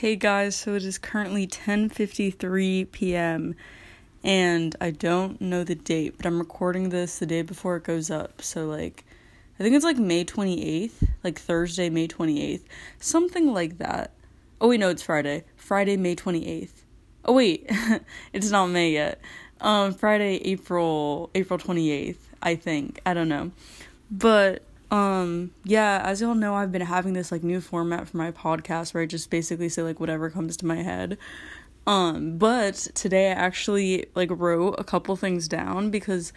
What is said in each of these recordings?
Hey guys, so it is currently 10:53 p.m. and I don't know the date, but I'm recording this the day before it goes up. So like I think it's like May 28th, like Thursday, May 28th, something like that. Oh wait, no, it's Friday. Friday, May 28th. Oh wait, it's not May yet. Um Friday, April April 28th, I think. I don't know. But um, yeah, as y'all know, I've been having this like new format for my podcast where I just basically say like whatever comes to my head. Um, but today I actually like wrote a couple things down because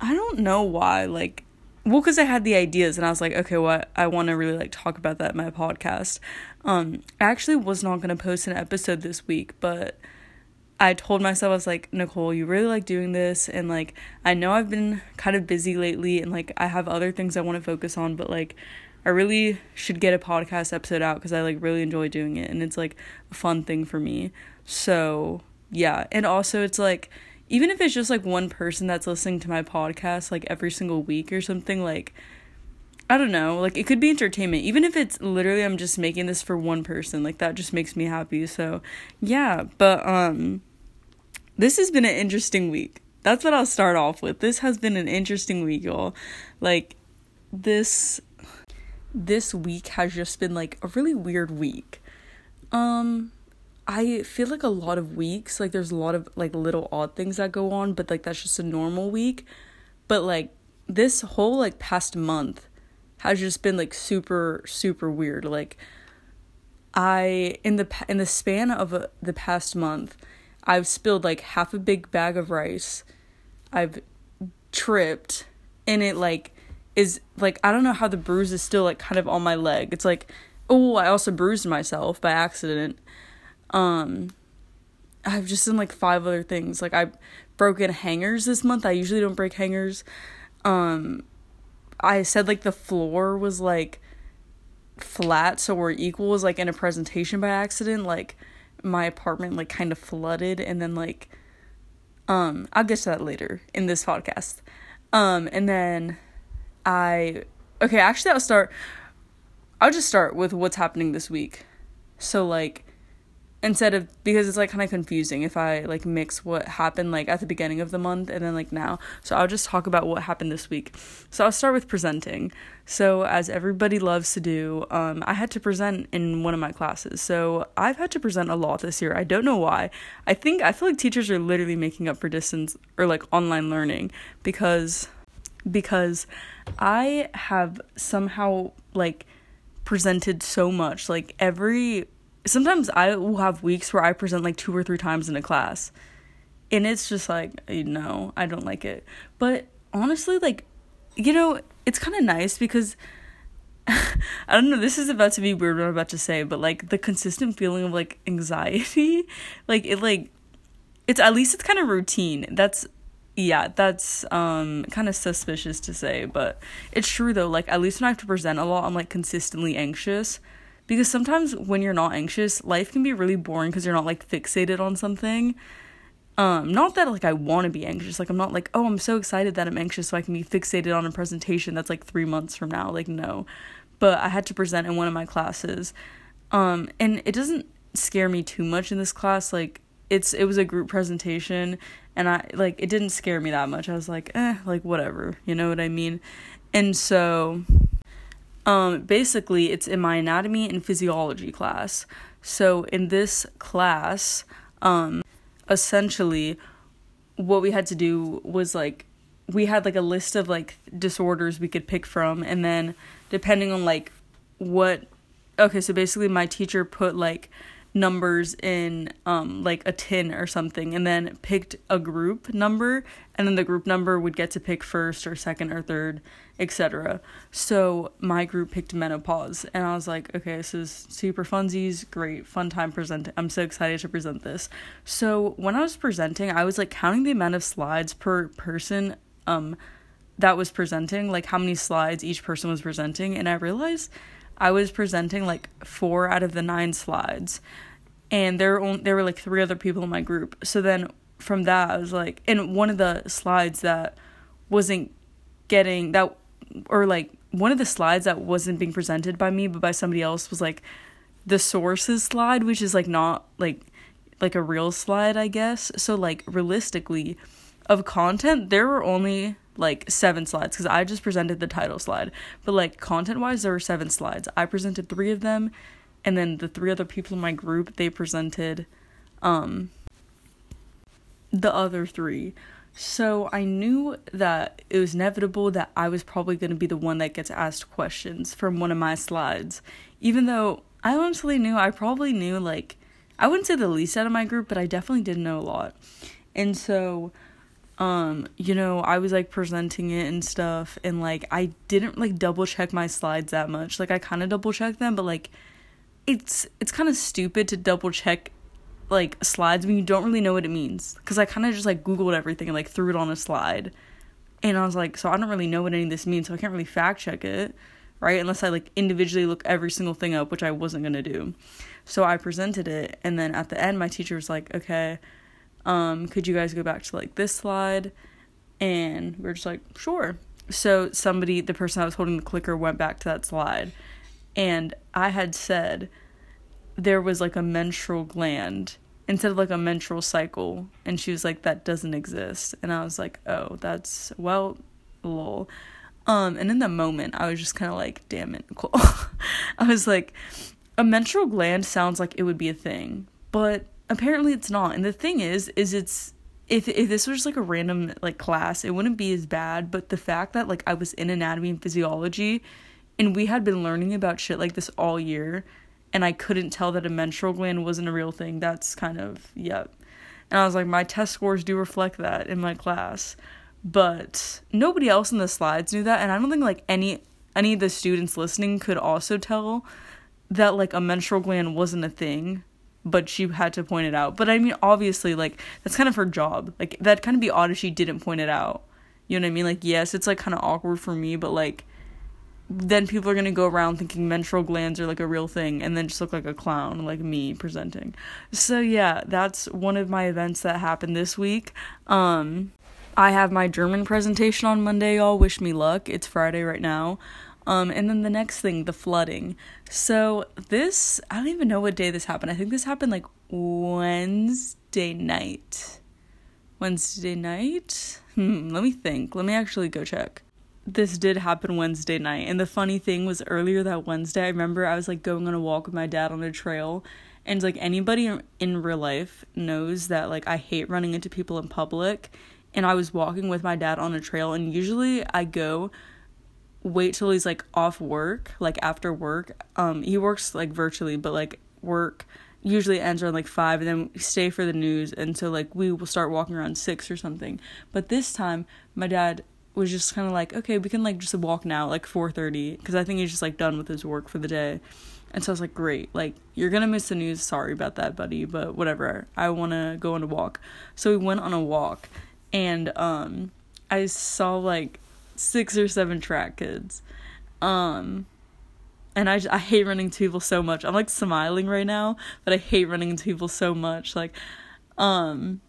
I don't know why, like well, because I had the ideas and I was like, okay, what well, I want to really like talk about that in my podcast. Um, I actually was not gonna post an episode this week, but I told myself I was like, Nicole, you really like doing this and like I know I've been kind of busy lately and like I have other things I want to focus on, but like I really should get a podcast episode out cuz I like really enjoy doing it and it's like a fun thing for me. So, yeah. And also it's like even if it's just like one person that's listening to my podcast like every single week or something like I don't know, like it could be entertainment. Even if it's literally I'm just making this for one person, like that just makes me happy. So, yeah, but um this has been an interesting week. That's what I'll start off with. This has been an interesting week, y'all. Like this this week has just been like a really weird week. Um I feel like a lot of weeks, like there's a lot of like little odd things that go on, but like that's just a normal week. But like this whole like past month has just been like super super weird. Like I in the in the span of a, the past month, I've spilled like half a big bag of rice. I've tripped and it like is like I don't know how the bruise is still like kind of on my leg. It's like oh, I also bruised myself by accident. Um I've just done like five other things. Like I've broken hangers this month. I usually don't break hangers. Um I said like the floor was like flat so we're equals like in a presentation by accident like my apartment like kind of flooded and then like um I'll get to that later in this podcast. Um and then I okay, actually I'll start I'll just start with what's happening this week. So like instead of because it's like kind of confusing if I like mix what happened like at the beginning of the month and then like now. So I'll just talk about what happened this week. So I'll start with presenting. So as everybody loves to do, um, I had to present in one of my classes. So I've had to present a lot this year. I don't know why. I think I feel like teachers are literally making up for distance or like online learning because because I have somehow like presented so much like every sometimes I will have weeks where I present like two or three times in a class. And it's just like, you know, I don't like it. But honestly, like, you know, it's kind of nice because I don't know, this is about to be weird what I'm about to say, but like the consistent feeling of like anxiety, like it like it's at least it's kind of routine. That's yeah, that's um kind of suspicious to say, but it's true though. Like at least when I have to present a lot, I'm like consistently anxious because sometimes when you're not anxious life can be really boring because you're not like fixated on something. Um not that like i want to be anxious like i'm not like oh i'm so excited that i'm anxious so i can be fixated on a presentation that's like three months from now like no. But i had to present in one of my classes. Um and it doesn't scare me too much in this class like it's it was a group presentation and i like it didn't scare me that much. I was like eh like whatever you know what i mean? And so um, basically, it's in my anatomy and physiology class. So, in this class, um, essentially, what we had to do was like, we had like a list of like disorders we could pick from, and then depending on like what, okay, so basically, my teacher put like numbers in um like a tin or something and then picked a group number and then the group number would get to pick first or second or third etc so my group picked menopause and i was like okay this is super funsies great fun time presenting i'm so excited to present this. So when i was presenting i was like counting the amount of slides per person um that was presenting like how many slides each person was presenting and i realized I was presenting like four out of the nine slides, and there were only, there were like three other people in my group. So then from that, I was like, and one of the slides that wasn't getting that, or like one of the slides that wasn't being presented by me but by somebody else was like the sources slide, which is like not like like a real slide, I guess. So like realistically, of content, there were only like seven slides because I just presented the title slide. But like content wise, there were seven slides. I presented three of them, and then the three other people in my group they presented um the other three. So I knew that it was inevitable that I was probably going to be the one that gets asked questions from one of my slides. Even though I honestly knew, I probably knew, like, I wouldn't say the least out of my group, but I definitely did know a lot. And so, um, you know, I was like presenting it and stuff, and like, I didn't like double check my slides that much. Like, I kind of double check them, but like, it's it's kind of stupid to double check like slides when you don't really know what it means. Because i kind of just like googled everything and like threw it on a slide. And i was like so i don't really know what any of this means so i can't really fact check it right? Unless i like individually look every single thing up which i wasn't going to do. So i presented it and then at the end my teacher was like okay um could you guys go back to like this slide? And we are just like sure. So somebody the person i was holding the clicker went back to that slide. And i had said there was like a menstrual gland instead of like a menstrual cycle. And she was like that doesn't exist. And i was like oh that's well lol. Um and in the moment i was just kind of like damn it nicole. I was like a menstrual gland sounds like it would be a thing but apparently it's not and the thing is is it's if if this was like a random like class it wouldn't be as bad but the fact that like i was in anatomy and physiology and we had been learning about shit like this all year and I couldn't tell that a menstrual gland wasn't a real thing. That's kind of, yep. And I was like, my test scores do reflect that in my class. But nobody else in the slides knew that. And I don't think like any any of the students listening could also tell that like a menstrual gland wasn't a thing but she had to point it out. But i mean obviously like that's kind of her job. Like that kind of be odd if she didn't point it out. You know what i mean? Like yes it's like kind of awkward for me but like then people are gonna go around thinking menstrual glands are like a real thing and then just look like a clown like me presenting. So yeah that's one of my events that happened this week. Um i have my german presentation on monday y'all. Wish me luck. It's friday right now um and then the next thing the flooding so this i don't even know what day this happened i think this happened like wednesday night wednesday night hmm let me think let me actually go check this did happen Wednesday night. And the funny thing was earlier that Wednesday, I remember I was like going on a walk with my dad on a trail. And like anybody in real life knows that like I hate running into people in public. And I was walking with my dad on a trail. And usually I go wait till he's like off work, like after work. Um, he works like virtually, but like work usually ends around like five and then we stay for the news and so like we will start walking around six or something but this time my dad was just kind of like, okay, we can like just walk now, like 4:30, because I think he's just like done with his work for the day. And so I was like, great, like you're gonna miss the news. Sorry about that, buddy, but whatever. I wanna go on a walk. So we went on a walk, and um, I saw like six or seven track kids, um, and I I hate running to people so much. I'm like smiling right now, but I hate running into people so much. Like, um,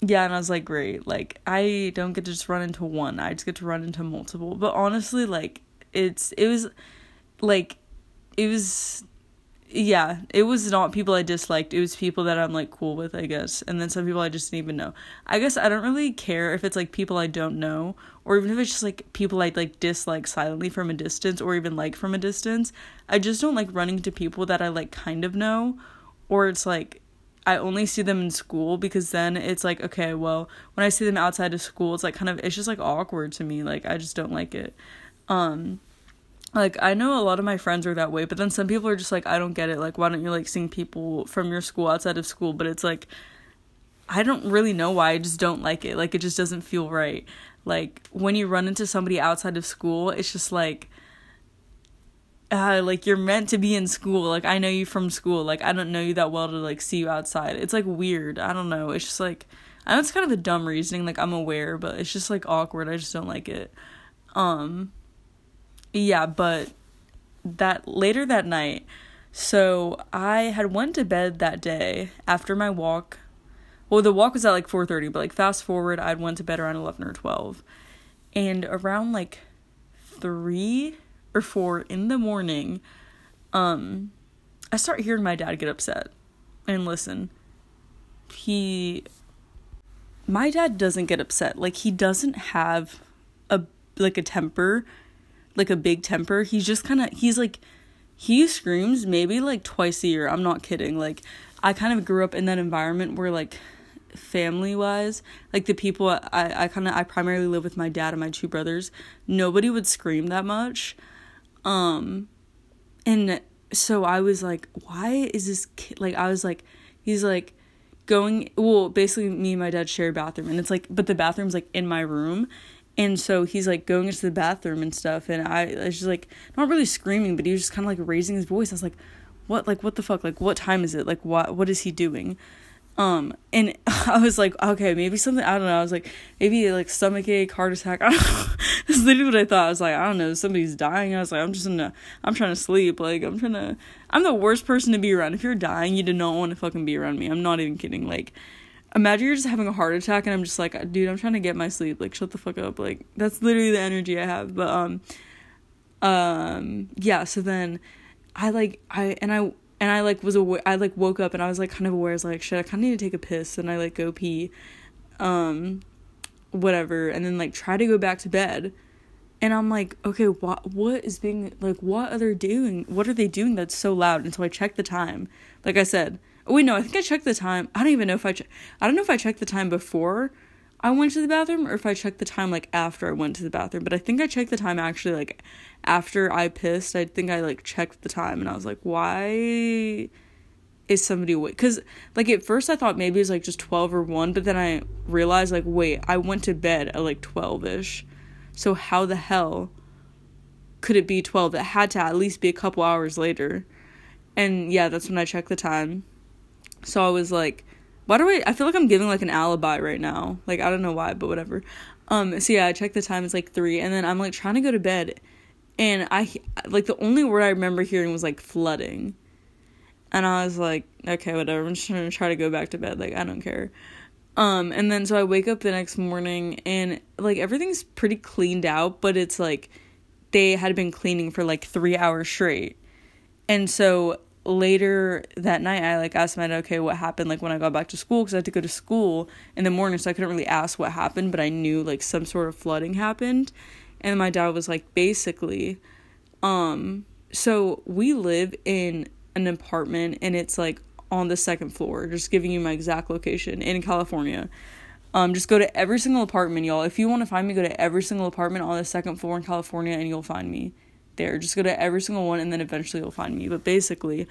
yeah, and I was like, great. Like, I don't get to just run into one. I just get to run into multiple. But honestly, like, it's, it was, like, it was, yeah, it was not people I disliked. It was people that I'm, like, cool with, I guess. And then some people I just didn't even know. I guess I don't really care if it's, like, people I don't know, or even if it's just, like, people I, like, dislike silently from a distance, or even like from a distance. I just don't like running to people that I, like, kind of know, or it's, like, I only see them in school because then it's like, okay, well, when I see them outside of school, it's like kind of it's just like awkward to me. Like I just don't like it. Um like I know a lot of my friends are that way, but then some people are just like, I don't get it. Like why don't you like seeing people from your school outside of school? But it's like I don't really know why. I just don't like it. Like it just doesn't feel right. Like when you run into somebody outside of school, it's just like uh, like you're meant to be in school. Like I know you from school. Like I don't know you that well to like see you outside. It's like weird. I don't know. It's just like I know it's kind of a dumb reasoning. Like I'm aware, but it's just like awkward. I just don't like it. Um, yeah, but that later that night. So I had went to bed that day after my walk. Well, the walk was at like 4:30, but like fast forward, I'd went to bed around 11 or 12. And around like 3 or four in the morning, um, I start hearing my dad get upset. And listen, he my dad doesn't get upset. Like he doesn't have a like a temper, like a big temper. He's just kind of he's like he screams maybe like twice a year. I'm not kidding. Like I kind of grew up in that environment where like family wise, like the people I I kind of I primarily live with my dad and my two brothers. Nobody would scream that much. Um and so I was like, why is this kid like I was like he's like going well basically me and my dad share a bathroom and it's like but the bathroom's like in my room and so he's like going into the bathroom and stuff and I, I was just like not really screaming but he was just kind of like raising his voice I was like what like what the fuck like what time is it like what what is he doing um, and I was like, okay, maybe something, I don't know. I was like, maybe like stomach ache, heart attack. I don't know. Literally what I thought. I was like, I don't know, somebody's dying. I was like, I'm just gonna, I'm trying to sleep. Like, I'm trying to, I'm the worst person to be around. If you're dying, you do not want to fucking be around me. I'm not even kidding. Like, imagine you're just having a heart attack and I'm just like, dude, I'm trying to get my sleep. Like, shut the fuck up. Like, that's literally the energy I have. But, um, um, yeah, so then I like, I, and I, and I like was aware I like woke up and I was like kind of aware I was like shit I kind of need to take a piss and I like go pee um whatever and then like try to go back to bed and I'm like okay what what is being like what are they doing what are they doing that's so loud and so I check the time like I said wait no I think I checked the time I don't even know if I che- I don't know if I checked the time before I went to the bathroom or if I checked the time like after I went to the bathroom but I think I checked the time actually like after I pissed, I think I like checked the time and I was like, why is somebody awake? Because like at first I thought maybe it was like just 12 or 1, but then I realized like, wait, I went to bed at like 12 ish. So how the hell could it be 12? It had to at least be a couple hours later. And yeah, that's when I checked the time. So I was like, why do I I feel like I'm giving like an alibi right now. Like I don't know why, but whatever. Um so yeah, I checked the time it's like 3 and then I'm like trying to go to bed and I like the only word I remember hearing was like flooding. And I was like, okay, whatever. I'm just gonna try to go back to bed. Like, I don't care. Um, and then so I wake up the next morning and like everything's pretty cleaned out, but it's like they had been cleaning for like three hours straight. And so later that night, I like asked my dad, okay, what happened? Like when I got back to school, because I had to go to school in the morning, so I couldn't really ask what happened, but I knew like some sort of flooding happened. And my dad was like basically um so we live in an apartment and it's like on the second floor just giving you my exact location in california. Um just go to every single apartment y'all. If you want to find me go to every single apartment on the second floor in california and you'll find me there. Just go to every single one and then eventually you'll find me. But basically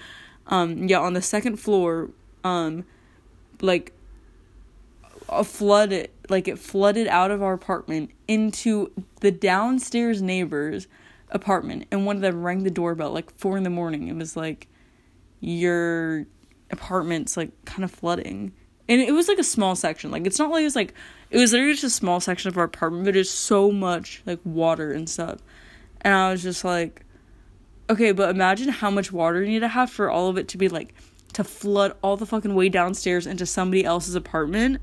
um yeah on the second floor um like a flood like it flooded out of our apartment into the downstairs neighbor's apartment and one of them rang the doorbell like four in the morning. It was like your apartment's like kind of flooding. And it was like a small section. Like it's not like it's like it was literally just a small section of our apartment but it's so much like water and stuff and i was just like okay but imagine how much water you need to have for all of it to be like to flood all the fucking way downstairs into somebody else's apartment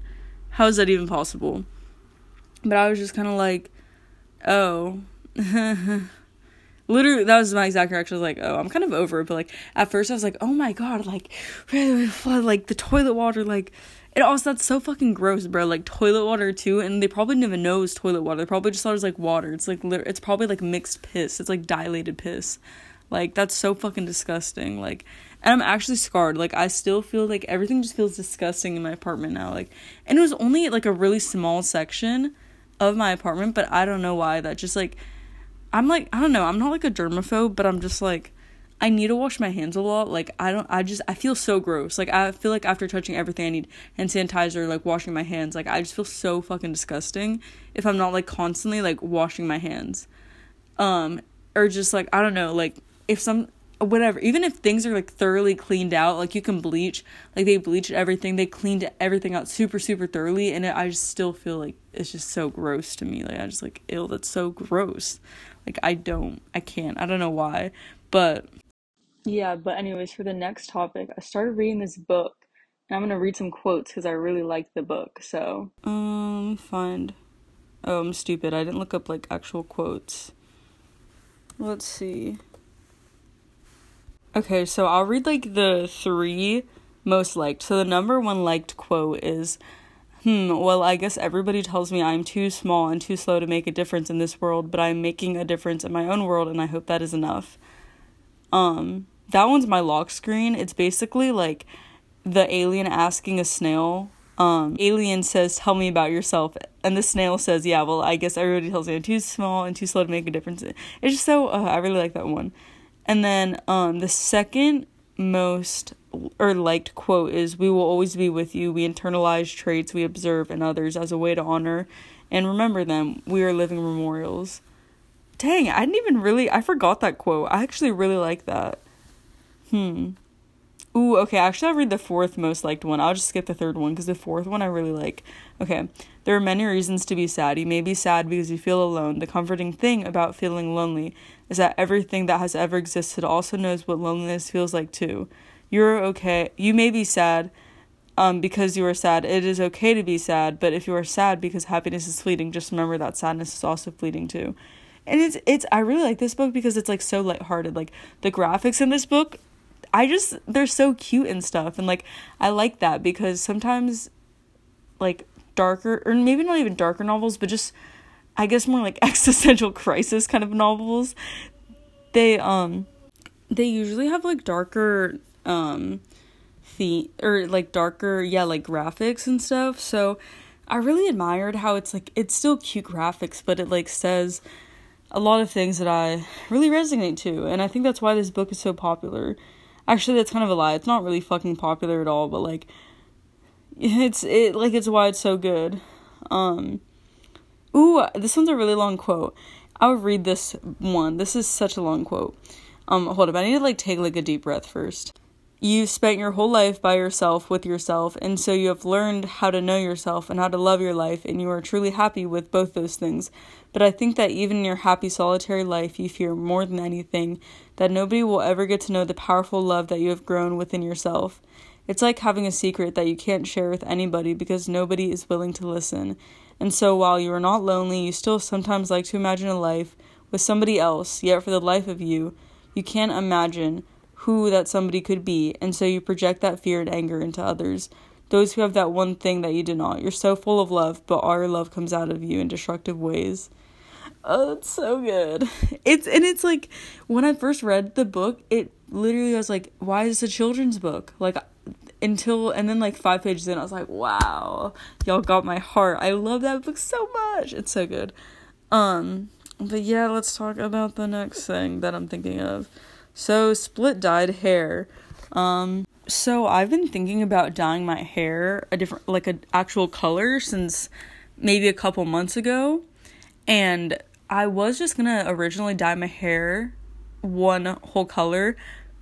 how is that even possible? But I was just kind of like, oh. Literally, that was my exact reaction. I was like, oh, I'm kind of over it. But like, at first, I was like, oh my god, like, really, flood, like the toilet water, like, it also that's so fucking gross, bro. Like toilet water too, and they probably didn't even know it was toilet water. They probably just thought it was like water. It's like it's probably like mixed piss. It's like dilated piss. Like that's so fucking disgusting. Like and I'm actually scarred. Like I still feel like everything just feels disgusting in my apartment now. Like and it was only like a really small section of my apartment, but I don't know why that just like I'm like I don't know, I'm not like a germaphobe, but I'm just like I need to wash my hands a lot. Like I don't I just I feel so gross. Like I feel like after touching everything I need hand sanitizer, like washing my hands, like I just feel so fucking disgusting if I'm not like constantly like washing my hands. Um or just like I don't know, like if some whatever even if things are like thoroughly cleaned out like you can bleach like they bleached everything they cleaned everything out super super thoroughly and it, i just still feel like it's just so gross to me like i just like ill that's so gross like i don't i can't i don't know why but yeah but anyways for the next topic i started reading this book and i'm gonna read some quotes because i really like the book so. Um find oh i'm stupid. I didn't look up like actual quotes. Let's see. Okay, so I'll read like the three most liked. So the number one liked quote is Hmm, well, I guess everybody tells me I'm too small and too slow to make a difference in this world, but I'm making a difference in my own world and I hope that is enough. Um, that one's my lock screen. It's basically like the alien asking a snail. Um, alien says, "Tell me about yourself," and the snail says, "Yeah, well, I guess everybody tells me I'm too small and too slow to make a difference." It's just so uh, I really like that one. And then um, the second most or liked quote is we will always be with you we internalize traits we observe in others as a way to honor and remember them we are living memorials dang i didn't even really i forgot that quote i actually really like that hmm ooh okay actually i'll read the fourth most liked one i'll just skip the third one because the fourth one i really like okay there are many reasons to be sad you may be sad because you feel alone the comforting thing about feeling lonely is that everything that has ever existed also knows what loneliness feels like too. You're okay. You may be sad um, because you are sad. It is okay to be sad, but if you are sad because happiness is fleeting, just remember that sadness is also fleeting too. And it's it's I really like this book because it's like so lighthearted. Like the graphics in this book, I just they're so cute and stuff. And like I like that because sometimes like darker or maybe not even darker novels, but just I guess more like existential crisis kind of novels, they um they usually have like darker um theme or like darker yeah like graphics and stuff. So I really admired how it's like it's still cute graphics, but it like says a lot of things that I really resonate to, and I think that's why this book is so popular. Actually, that's kind of a lie. It's not really fucking popular at all, but like it's it like it's why it's so good. Um Ooh, this one's a really long quote. I'll read this one. This is such a long quote. Um, hold up. I need to like take like a deep breath first. You've spent your whole life by yourself with yourself, and so you have learned how to know yourself and how to love your life, and you are truly happy with both those things. But I think that even in your happy solitary life, you fear more than anything that nobody will ever get to know the powerful love that you have grown within yourself. It's like having a secret that you can't share with anybody because nobody is willing to listen. And so while you are not lonely, you still sometimes like to imagine a life with somebody else, yet for the life of you, you can't imagine who that somebody could be, and so you project that fear and anger into others. Those who have that one thing that you do not. You're so full of love, but all your love comes out of you in destructive ways. Oh, it's so good. It's and it's like when I first read the book, it literally I was like, why is this a children's book? Like until and then like five pages in i was like wow y'all got my heart. I love that book so much. It's so good. Um but yeah let's talk about the next thing that i'm thinking of. So split dyed hair. Um so i've been thinking about dyeing my hair a different like an actual color since maybe a couple months ago. And i was just gonna originally dye my hair one whole color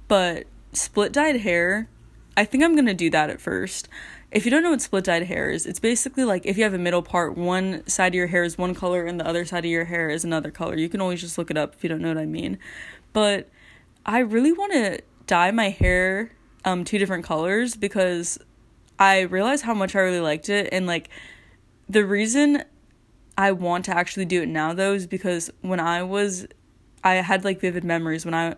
but split dyed hair I think I'm gonna do that at first. If you don't know what split dyed hair is, it's basically like if you have a middle part, one side of your hair is one color and the other side of your hair is another color. You can always just look it up if you don't know what I mean. But I really want to dye my hair um two different colors because I realized how much I really liked it and like the reason I want to actually do it now though is because when I was I had like vivid memories when I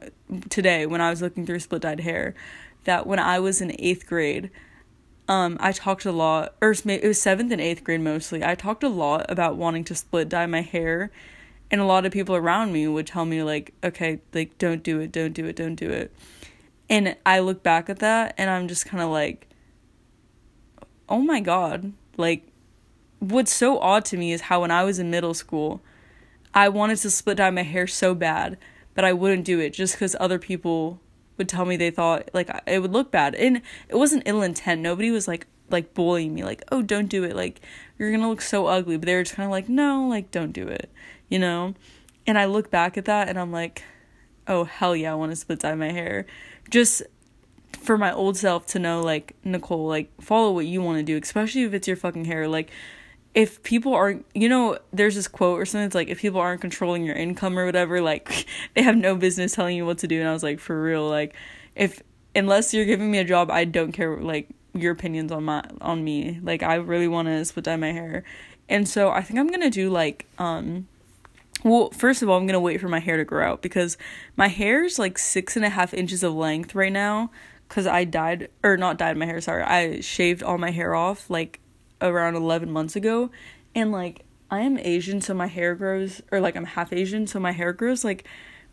today when I was looking through split dyed hair that when I was in eighth grade, um, I talked a lot, or it was seventh and eighth grade mostly. I talked a lot about wanting to split dye my hair, and a lot of people around me would tell me like, okay, like don't do it, don't do it, don't do it. And I look back at that, and I'm just kind of like, oh my god, like, what's so odd to me is how when I was in middle school, I wanted to split dye my hair so bad, but I wouldn't do it just because other people would tell me they thought like it would look bad. And it wasn't ill intent. Nobody was like like bullying me like oh don't do it. Like you're gonna look so ugly. But they were just kind of like no like don't do it you know? And i look back at that and i'm like oh hell yeah i want to split dye my hair. Just for my old self to know like nicole like follow what you want to do especially if it's your fucking hair. Like if people aren't you know there's this quote or something It's like if people aren't controlling your income or whatever like they have no business telling you what to do and i was like for real like if unless you're giving me a job i don't care like your opinions on my on me like i really want to split dye my hair and so i think i'm gonna do like um Well, first of all, I'm gonna wait for my hair to grow out because my hair's like six and a half inches of length right now. Cause I dyed or not dyed my hair. Sorry, I shaved all my hair off like around eleven months ago, and like I am Asian, so my hair grows, or like I'm half Asian, so my hair grows like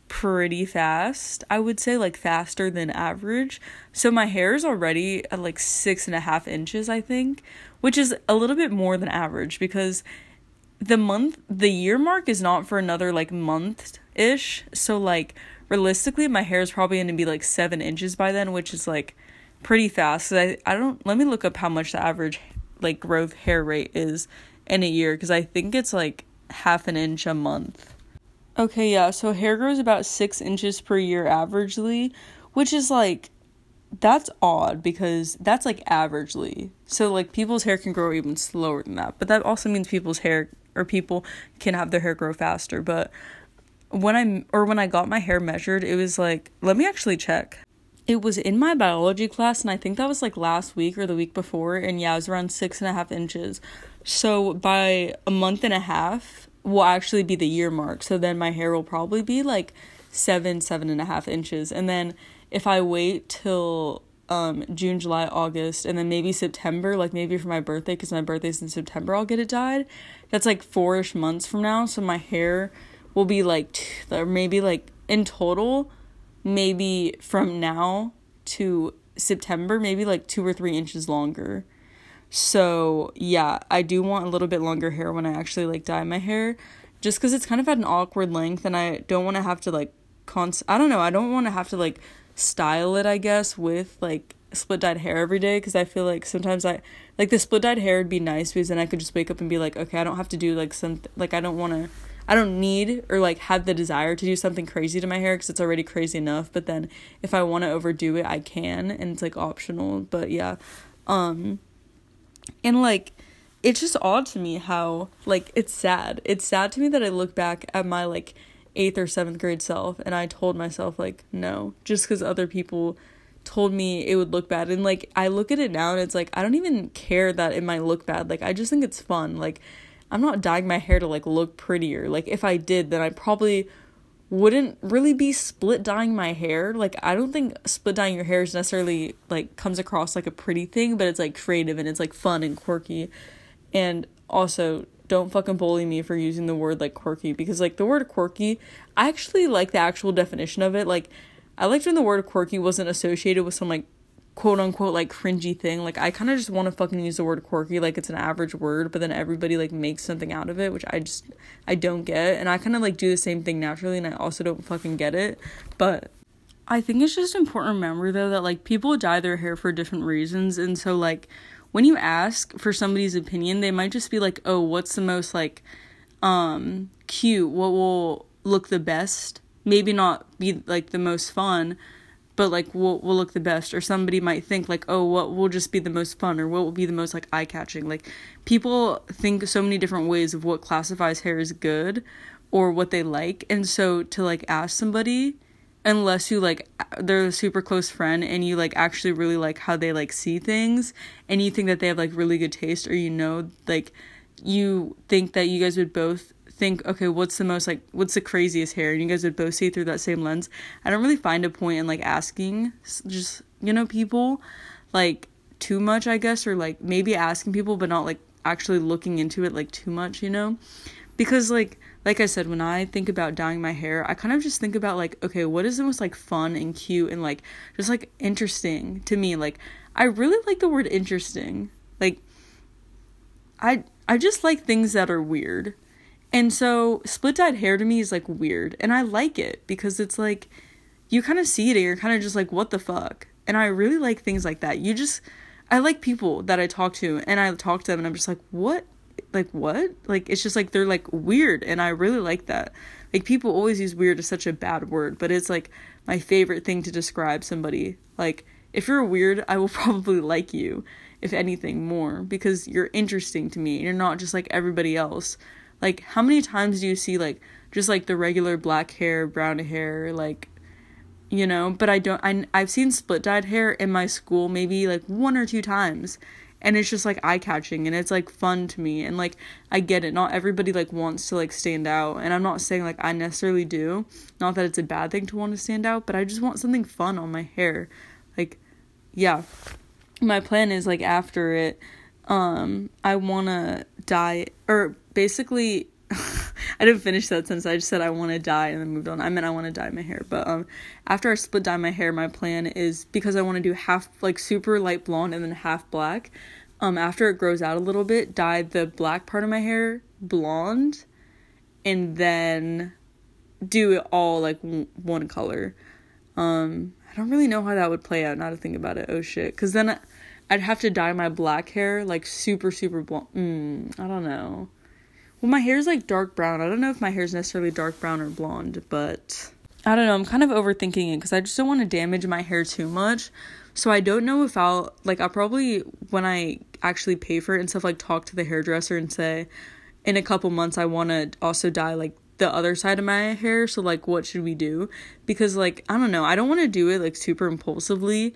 pretty fast. I would say like faster than average. So my hair is already at like six and a half inches, I think, which is a little bit more than average because the month the year mark is not for another like month ish so like realistically my hair is probably going to be like seven inches by then which is like pretty fast so I, I don't let me look up how much the average like growth hair rate is in a year because i think it's like half an inch a month okay yeah so hair grows about six inches per year averagely which is like that's odd because that's like averagely so like people's hair can grow even slower than that but that also means people's hair or people can have their hair grow faster. But when I or when I got my hair measured, it was like, let me actually check. It was in my biology class, and I think that was like last week or the week before, and yeah, it was around six and a half inches. So by a month and a half will actually be the year mark. So then my hair will probably be like seven, seven and a half inches. And then if I wait till um June, July, August, and then maybe September, like maybe for my birthday, because my birthday's in September, I'll get it dyed. That's like four-ish months from now, so my hair will be like, t- or maybe like in total, maybe from now to September, maybe like two or three inches longer. So yeah, I do want a little bit longer hair when I actually like dye my hair, just because it's kind of at an awkward length, and I don't want to have to like const. I don't know. I don't want to have to like style it, I guess, with like split dyed hair every day because I feel like sometimes I like the split dyed hair would be nice because then I could just wake up and be like, okay, I don't have to do like some like I don't want to I don't need or like have the desire to do something crazy to my hair because it's already crazy enough. But then if I want to overdo it, I can and it's like optional. But yeah, um, and like it's just odd to me how like it's sad. It's sad to me that I look back at my like eighth or seventh grade self and I told myself like no just because other people told me it would look bad and like I look at it now and it's like I don't even care that it might look bad like I just think it's fun like I'm not dyeing my hair to like look prettier. Like if I did then I probably wouldn't really be split dyeing my hair. Like I don't think split dyeing your hair is necessarily like comes across like a pretty thing but it's like creative and it's like fun and quirky. And also don't fucking bully me for using the word like quirky because like the word quirky, I actually like the actual definition of it. Like I liked when the word quirky wasn't associated with some like quote unquote like cringy thing. Like I kind of just want to fucking use the word quirky like it's an average word, but then everybody like makes something out of it, which I just I don't get. And I kind of like do the same thing naturally and I also don't fucking get it. But I think it's just important to remember though that like people dye their hair for different reasons and so like when you ask for somebody's opinion, they might just be like, "Oh, what's the most like um cute? What will look the best?" Maybe not be like the most fun, but like what will look the best or somebody might think like, "Oh, what will just be the most fun or what will be the most like eye-catching?" Like people think so many different ways of what classifies hair as good or what they like. And so to like ask somebody unless you like they're a super close friend and you like actually really like how they like see things and you think that they have like really good taste or you know like you think that you guys would both think okay what's the most like what's the craziest hair and you guys would both see through that same lens i don't really find a point in like asking just you know people like too much i guess or like maybe asking people but not like actually looking into it like too much you know because like like I said, when I think about dyeing my hair, I kind of just think about like, okay, what is the most like fun and cute and like just like interesting to me? Like, I really like the word interesting. Like, I I just like things that are weird. And so split dyed hair to me is like weird. And I like it because it's like you kind of see it and you're kind of just like, what the fuck? And I really like things like that. You just I like people that I talk to and I talk to them and I'm just like, what like what? Like it's just like they're like weird and I really like that. Like people always use weird as such a bad word, but it's like my favorite thing to describe somebody. Like if you're weird, I will probably like you if anything more because you're interesting to me. You're not just like everybody else. Like how many times do you see like just like the regular black hair, brown hair, like you know, but I don't I I've seen split dyed hair in my school maybe like one or two times and it's just like eye catching and it's like fun to me and like I get it. Not everybody like wants to like stand out and I'm not saying like I necessarily do. Not that it's a bad thing to want to stand out, but I just want something fun on my hair. Like yeah. My plan is like after it um I want to dye or basically I didn't finish that sentence. I just said I want to dye and then moved on. I meant I want to dye my hair. But um after I split dye my hair, my plan is because I want to do half like super light blonde and then half black. Um after it grows out a little bit, dye the black part of my hair blonde and then do it all like one color. Um I don't really know how that would play out now to think about it. Oh shit. Cuz then I'd have to dye my black hair like super super blonde. Mm, I don't know. Well, my hair's like dark brown. I don't know if my hair's necessarily dark brown or blonde, but I don't know. I'm kind of overthinking it because I just don't want to damage my hair too much. So I don't know if I'll like I'll probably when I actually pay for it and stuff like talk to the hairdresser and say in a couple months I want to also dye like the other side of my hair so like what should we do because like I don't know I don't want to do it like super impulsively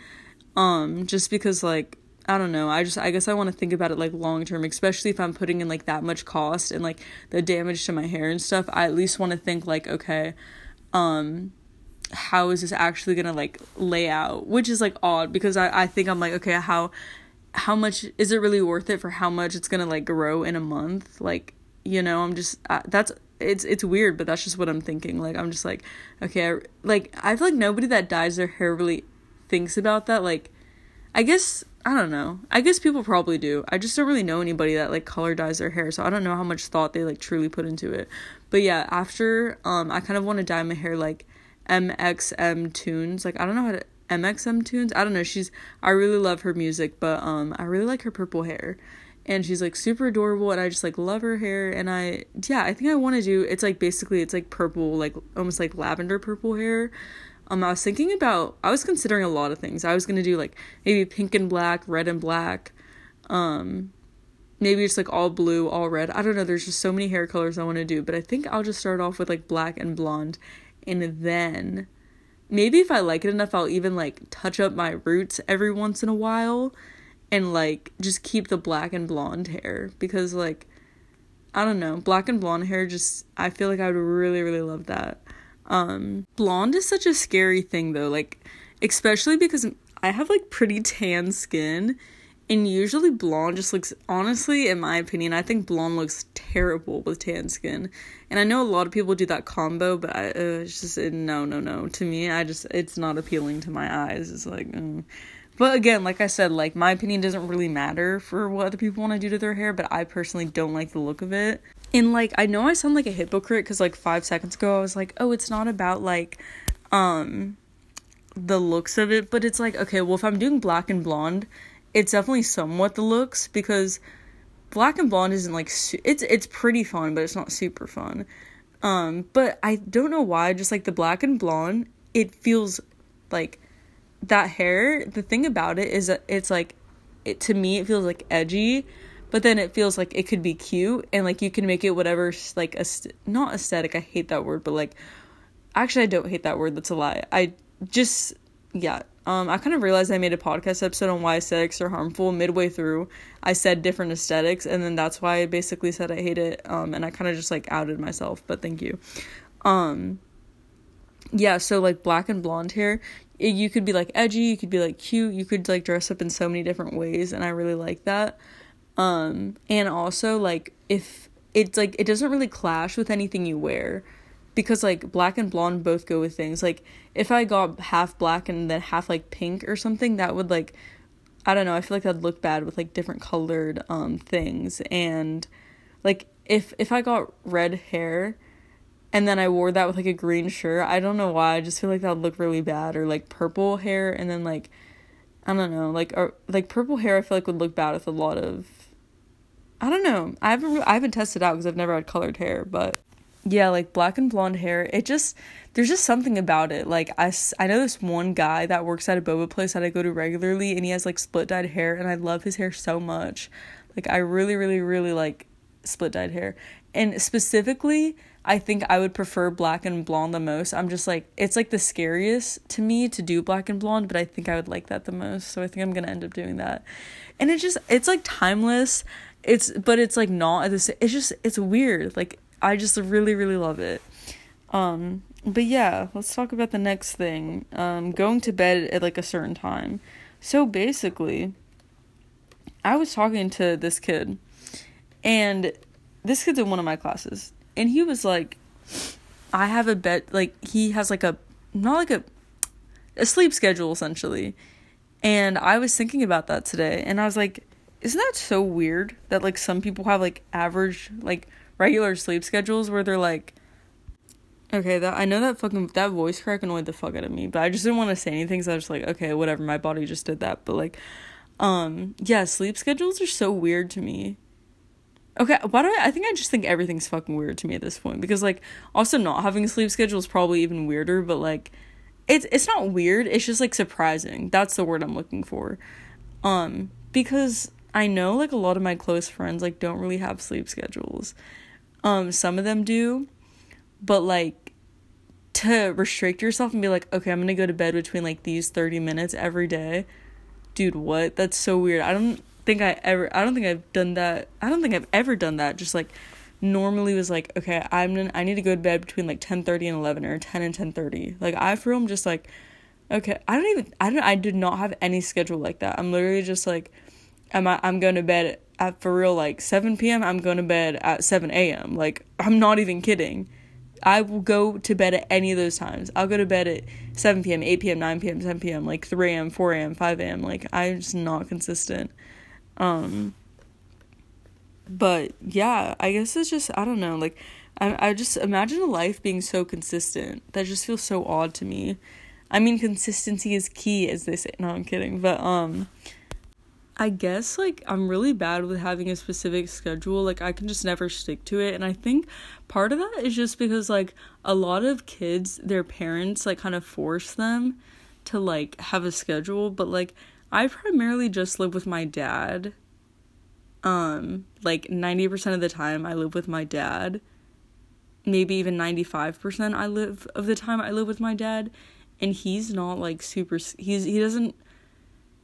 um just because like I don't know. I just I guess I want to think about it like long term, especially if I'm putting in like that much cost and like the damage to my hair and stuff. I at least want to think like okay, um how is this actually going to like lay out? Which is like odd because I I think I'm like okay, how how much is it really worth it for how much it's going to like grow in a month? Like, you know, I'm just uh, that's it's it's weird, but that's just what I'm thinking. Like I'm just like okay, I, like I feel like nobody that dyes their hair really thinks about that like I guess I don't know. I guess people probably do. I just don't really know anybody that like color dyes their hair, so I don't know how much thought they like truly put into it. But yeah, after um I kind of want to dye my hair like mxmtoon's. Like I don't know how to mxmtoons. I don't know. She's I really love her music, but um I really like her purple hair. And she's like super adorable and I just like love her hair and I yeah, I think I want to do it's like basically it's like purple like almost like lavender purple hair. Um, I was thinking about, I was considering a lot of things. I was gonna do like maybe pink and black, red and black, um, maybe it's like all blue, all red. I don't know. There's just so many hair colors I want to do, but I think I'll just start off with like black and blonde, and then maybe if I like it enough, I'll even like touch up my roots every once in a while, and like just keep the black and blonde hair because like I don't know, black and blonde hair just I feel like I would really really love that. Um, blonde is such a scary thing though, like especially because I have like pretty tan skin and usually blonde just looks honestly in my opinion i think blonde looks terrible with tan skin. And i know a lot of people do that combo but i uh, it's just no no no. To me i just it's not appealing to my eyes. It's like mm. but again like i said like my opinion doesn't really matter for what other people want to do to their hair but i personally don't like the look of it and like I know I sound like a hypocrite cuz like 5 seconds ago I was like, "Oh, it's not about like um the looks of it, but it's like, okay, well if I'm doing black and blonde, it's definitely somewhat the looks because black and blonde isn't like su- it's it's pretty fun, but it's not super fun. Um, but I don't know why just like the black and blonde, it feels like that hair, the thing about it is that it's like it to me it feels like edgy but then it feels like it could be cute and like you can make it whatever like a not aesthetic i hate that word but like actually i don't hate that word that's a lie. I just yeah um i kind of realized i made a podcast episode on why aesthetics are harmful midway through. I said different aesthetics and then that's why i basically said i hate it um and i kind of just like outed myself but thank you. Um yeah so like black and blonde hair it, you could be like edgy you could be like cute you could like dress up in so many different ways and i really like that um, and also like if it's like it doesn't really clash with anything you wear. Because like black and blonde both go with things. Like if I got half black and then half like pink or something, that would like I don't know, I feel like that'd look bad with like different colored um things. And like if if I got red hair and then I wore that with like a green shirt, I don't know why, I just feel like that would look really bad. Or like purple hair and then like I don't know, like or like purple hair I feel like would look bad with a lot of I don't know. I haven't I haven't tested out because I've never had colored hair, but yeah, like black and blonde hair. It just there's just something about it. Like I I know this one guy that works at a boba place that I go to regularly, and he has like split dyed hair, and I love his hair so much. Like I really really really like split dyed hair, and specifically I think I would prefer black and blonde the most. I'm just like it's like the scariest to me to do black and blonde, but I think I would like that the most. So I think I'm going to end up doing that. And it just it's like timeless. It's but it's like not this it's just it's weird. Like I just really really love it. Um but yeah, let's talk about the next thing. Um going to bed at like a certain time. So basically, I was talking to this kid and this kid's in one of my classes and he was like i have a bed like he has like a not like a a sleep schedule essentially and i was thinking about that today and i was like isn't that so weird that like some people have like average like regular sleep schedules where they're like okay that i know that fucking that voice crack annoyed the fuck out of me but i just didn't want to say anything so i was just like okay whatever my body just did that but like um yeah sleep schedules are so weird to me Okay, why do I? I think I just think everything's fucking weird to me at this point because like also not having a sleep schedule is probably even weirder. But like, it's it's not weird. It's just like surprising. That's the word I'm looking for. Um, because I know like a lot of my close friends like don't really have sleep schedules. Um, some of them do, but like to restrict yourself and be like, okay, I'm gonna go to bed between like these 30 minutes every day. Dude, what? That's so weird. I don't think I ever I don't think I've done that. I don't think I've ever done that. Just like normally was like, okay, I'm I need to go to bed between like 10:30 and 11 or 10 and 10:30. Like I feel I'm just like okay, I don't even I don't I did not have any schedule like that. I'm literally just like I'm I? I'm going to bed at for real like 7 p.m. I'm going to bed at 7 a.m. Like I'm not even kidding. I will go to bed at any of those times. I'll go to bed at 7 p.m., 8 p.m., 9 p.m., 10 p.m., like 3 a.m., 4 a.m., 5 a.m. Like, I'm just not consistent. Um, but yeah, I guess it's just I don't know. Like, I I just imagine a life being so consistent. That just feels so odd to me. I mean, consistency is key, as they say. No, I'm kidding. But um, I guess like I'm really bad with having a specific schedule. Like I can just never stick to it. And I think part of that is just because like a lot of kids, their parents like kind of force them to like have a schedule, but like I primarily just live with my dad. Um, like 90% of the time I live with my dad. Maybe even 95% I live of the time I live with my dad and he's not like super he's he doesn't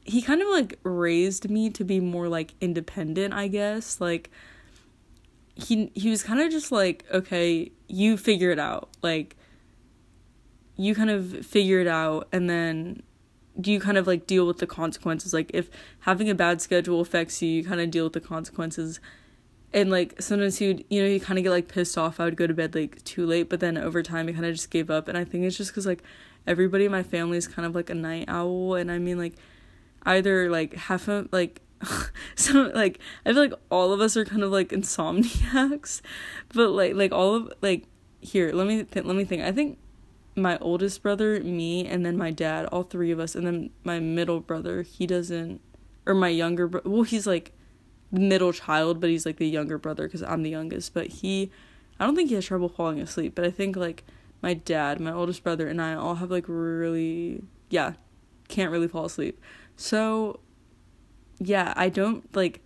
he kind of like raised me to be more like independent, I guess. Like he he was kind of just like, okay, you figure it out. Like you kind of figure it out and then do you kind of like deal with the consequences? Like if having a bad schedule affects you you kind of deal with the consequences. And like sometimes would, you know you kind of get like pissed off i would go to bed like too late. But then over time i kind of just gave up. And i think it's just because like everybody in my family is kind of like a night owl. And i mean like either like half of like so like i feel like all of us are kind of like insomniacs but like like all of like here let me th- let me think i think my oldest brother, me, and then my dad, all three of us, and then my middle brother, he doesn't, or my younger brother, well, he's like middle child, but he's like the younger brother because I'm the youngest. But he, I don't think he has trouble falling asleep, but I think like my dad, my oldest brother, and I all have like really, yeah, can't really fall asleep. So, yeah, I don't like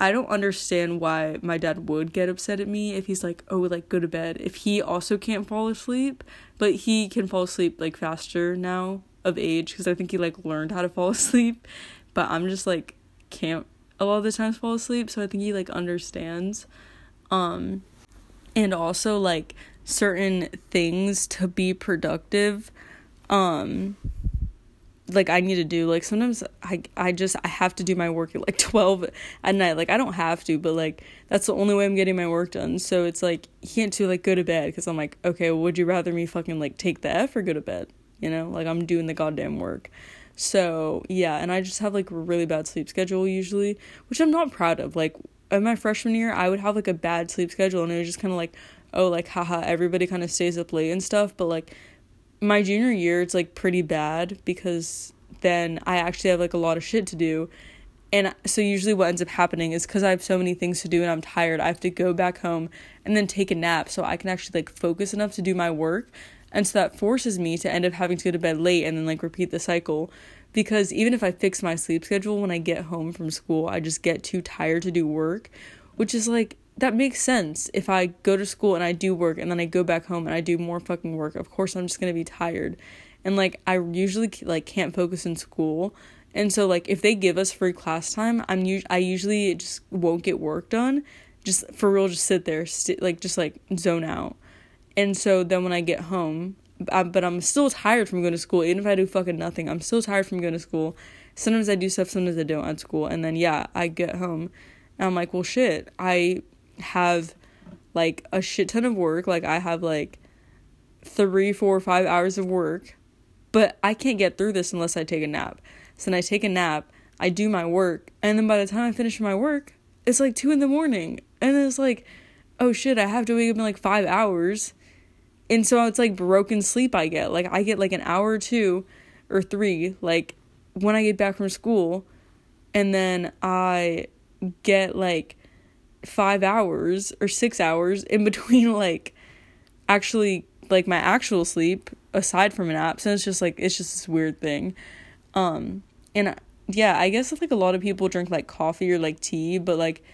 I don't understand why my dad would get upset at me if he's like, oh, like go to bed. If he also can't fall asleep, but he can fall asleep like faster now of age because I think he like learned how to fall asleep. But I'm just like can't a lot of the times fall asleep, so I think he like understands. Um, and also like certain things to be productive. Um, like I need to do. Like sometimes I I just I have to do my work at like 12 at night. Like I don't have to, but like that's the only way I'm getting my work done. So it's like you can't do like go to bed cuz I'm like, okay, well, would you rather me fucking like take the F or go to bed? You know? Like I'm doing the goddamn work. So, yeah, and I just have like a really bad sleep schedule usually, which I'm not proud of. Like in my freshman year, I would have like a bad sleep schedule and it was just kind of like, oh, like haha, everybody kind of stays up late and stuff, but like my junior year it's like pretty bad because then I actually have like a lot of shit to do. And so usually what ends up happening is cuz I have so many things to do and I'm tired, I have to go back home and then take a nap so I can actually like focus enough to do my work. And so that forces me to end up having to go to bed late and then like repeat the cycle because even if I fix my sleep schedule when I get home from school, I just get too tired to do work, which is like that makes sense. If I go to school and I do work and then I go back home and I do more fucking work, of course I'm just going to be tired. And like I usually like can't focus in school. And so like if they give us free class time, I'm us- I usually just won't get work done. Just for real just sit there, st- like just like zone out. And so then when I get home, I, but I'm still tired from going to school. Even if I do fucking nothing, I'm still tired from going to school. Sometimes I do stuff, sometimes I don't at school. And then yeah, I get home and I'm like, well shit, I have like a shit ton of work. Like I have like three, four, five hours of work, but I can't get through this unless I take a nap. So then I take a nap, I do my work, and then by the time I finish my work, it's like two in the morning. And it's like, oh shit, I have to wake up in like five hours. And so it's like broken sleep I get. Like I get like an hour or two or three, like when I get back from school, and then I get like five hours or six hours in between like actually like my actual sleep aside from an nap so it's just like it's just this weird thing. Um and yeah i guess like a lot of people drink like coffee or like tea but like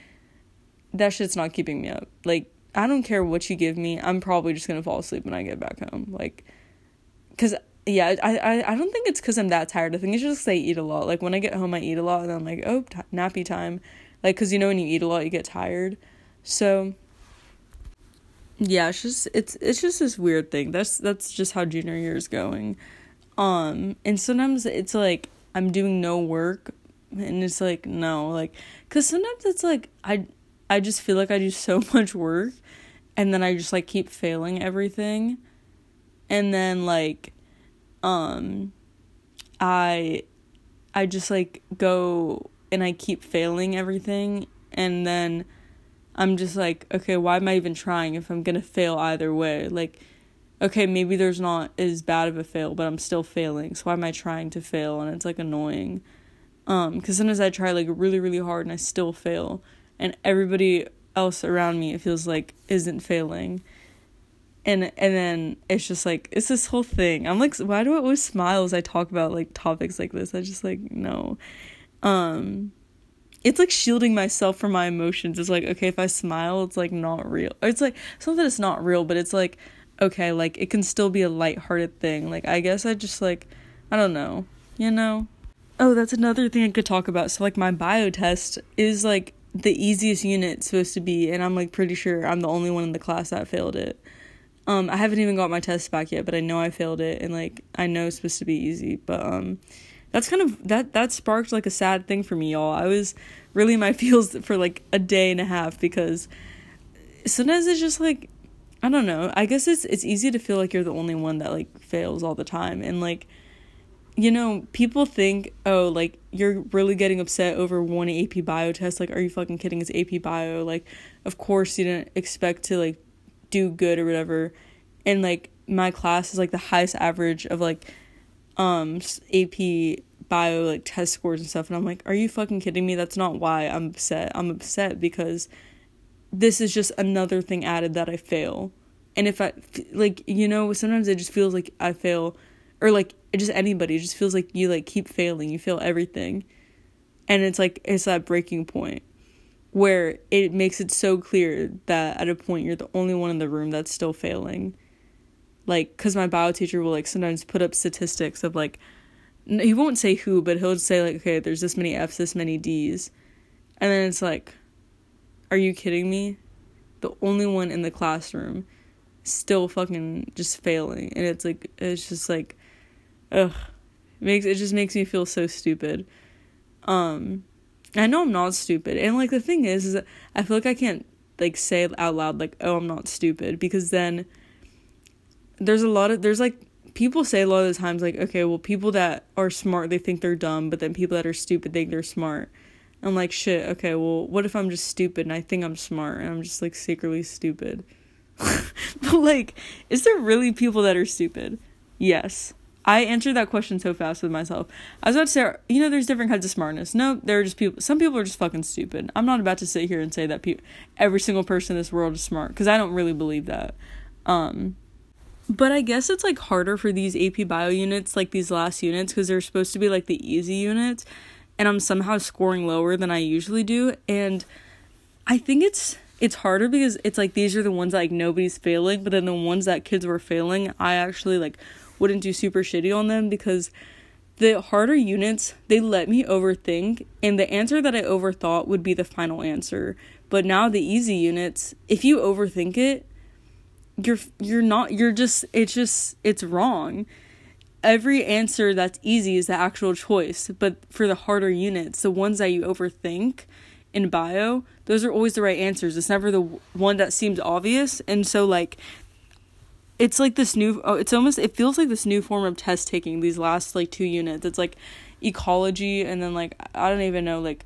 that shit's not keeping me up. Like i don't care what you give me i'm probably just gonna fall asleep when i get back home like because yeah I, I i don't think it's because i'm that tired. I think it's just i eat a lot. Like when i get home i eat a lot and i'm like oh t- nappy time like because you know when you eat a lot you get tired. So yeah it's just it's it's just this weird thing. That's that's just how junior year is going. Um and sometimes it's like i'm doing no work and it's like no like because sometimes it's like i i just feel like i do so much work and then i just like keep failing everything. And then like um i i just like go and I keep failing everything and then I'm just like, okay, why am I even trying if I'm going to fail either way? Like okay, maybe there's not as bad of a fail, but I'm still failing. So why am I trying to fail and it's like annoying. Um cuz sometimes I try like really really hard and I still fail and everybody else around me it feels like isn't failing. And and then it's just like it's this whole thing. I'm like why do I always smile as I talk about like topics like this? I just like no um it's like shielding myself from my emotions. It's like okay if i smile it's like not real. It's like that it's not real but it's like okay like it can still be a light-hearted thing. Like i guess i just like i don't know you know? Oh that's another thing i could talk about. So like my bio test is like the easiest unit supposed to be and i'm like pretty sure i'm the only one in the class that failed it. Um i haven't even got my test back yet but i know i failed it and like i know it's supposed to be easy but um that's kind of that that sparked like a sad thing for me y'all. I was really in my feels for like a day and a half because sometimes it's just like i don't know. I guess it's it's easy to feel like you're the only one that like fails all the time. And like you know people think oh like you're really getting upset over one ap bio test. Like are you fucking kidding? It's ap bio. Like of course you didn't expect to like do good or whatever. And like my class is like the highest average of like um AP bio like test scores and stuff and I'm like are you fucking kidding me? That's not why I'm upset. I'm upset because this is just another thing added that I fail. And if I like you know sometimes it just feels like I fail or like it just anybody it just feels like you like keep failing. You fail everything. And it's like it's that breaking point where it makes it so clear that at a point you're the only one in the room that's still failing like because my bio teacher will like sometimes put up statistics of like he won't say who but he'll say like okay there's this many f's this many d's. And then it's like are you kidding me? The only one in the classroom still fucking just failing. And it's like it's just like ugh. It makes it just makes me feel so stupid. Um i know i'm not stupid. And like the thing is is i feel like i can't like say out loud like oh i'm not stupid because then there's a lot of there's like people say a lot of the times like okay well people that are smart they think they're dumb but then people that are stupid think they're smart. I'm like shit okay well what if i'm just stupid and i think i'm smart and i'm just like secretly stupid? But like is there really people that are stupid? Yes. I answered that question so fast with myself. I was about to say you know there's different kinds of smartness. No there are just people some people are just fucking stupid. I'm not about to sit here and say that people every single person in this world is smart because i don't really believe that. Um but I guess it's like harder for these AP bio units, like these last units, because they're supposed to be like the easy units, and I'm somehow scoring lower than I usually do. And I think it's it's harder because it's like these are the ones that like nobody's failing, but then the ones that kids were failing, I actually like wouldn't do super shitty on them because the harder units, they let me overthink, and the answer that I overthought would be the final answer. But now the easy units, if you overthink it, you're you're not you're just it's just it's wrong. Every answer that's easy is the actual choice, but for the harder units, the ones that you overthink in bio, those are always the right answers. It's never the one that seems obvious, and so like it's like this new oh, it's almost it feels like this new form of test taking these last like two units it's like ecology and then like i don't even know like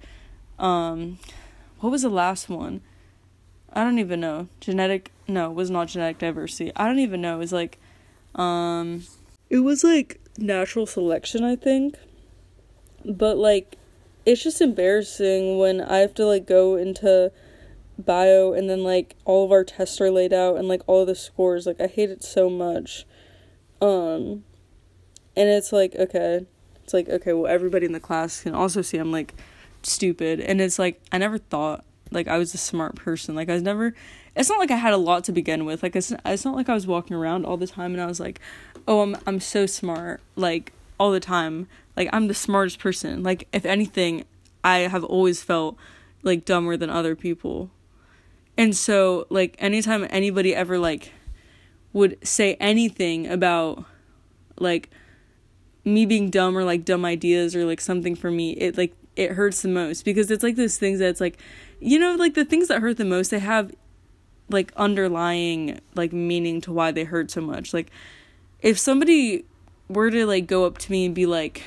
um what was the last one i don't even know genetic no it was not genetic diversity. I don't even know. It was like um it was like natural selection i think. But like it's just embarrassing when i have to like go into bio and then like all of our tests are laid out and like all the scores. Like i hate it so much. Um and it's like okay. It's like okay well everybody in the class can also see i'm like stupid. And it's like i never thought like i was a smart person. Like i was never it's not like i had a lot to begin with. Like it's, it's not like i was walking around all the time and i was like oh i'm i'm so smart like all the time. Like i'm the smartest person. Like if anything i have always felt like dumber than other people. And so, like, anytime anybody ever, like, would say anything about, like, me being dumb or, like, dumb ideas or, like, something for me, it, like, it hurts the most because it's, like, those things that's, like, you know, like, the things that hurt the most, they have, like, underlying, like, meaning to why they hurt so much. Like, if somebody were to, like, go up to me and be like,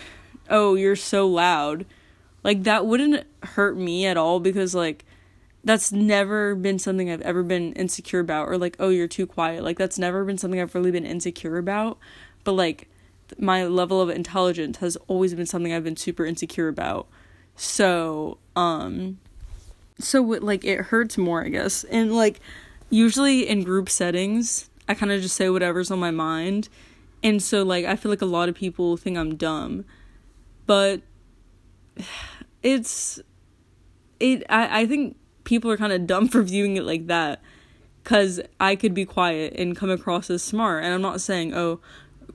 oh, you're so loud, like, that wouldn't hurt me at all because, like, that's never been something I've ever been insecure about or like oh you're too quiet. Like that's never been something I've really been insecure about. But like my level of intelligence has always been something I've been super insecure about. So um so like it hurts more I guess. And like usually in group settings I kind of just say whatever's on my mind. And so like I feel like a lot of people think I'm dumb. But it's it I I think people are kind of dumb for viewing it like that. Because I could be quiet and come across as smart. And I'm not saying, oh,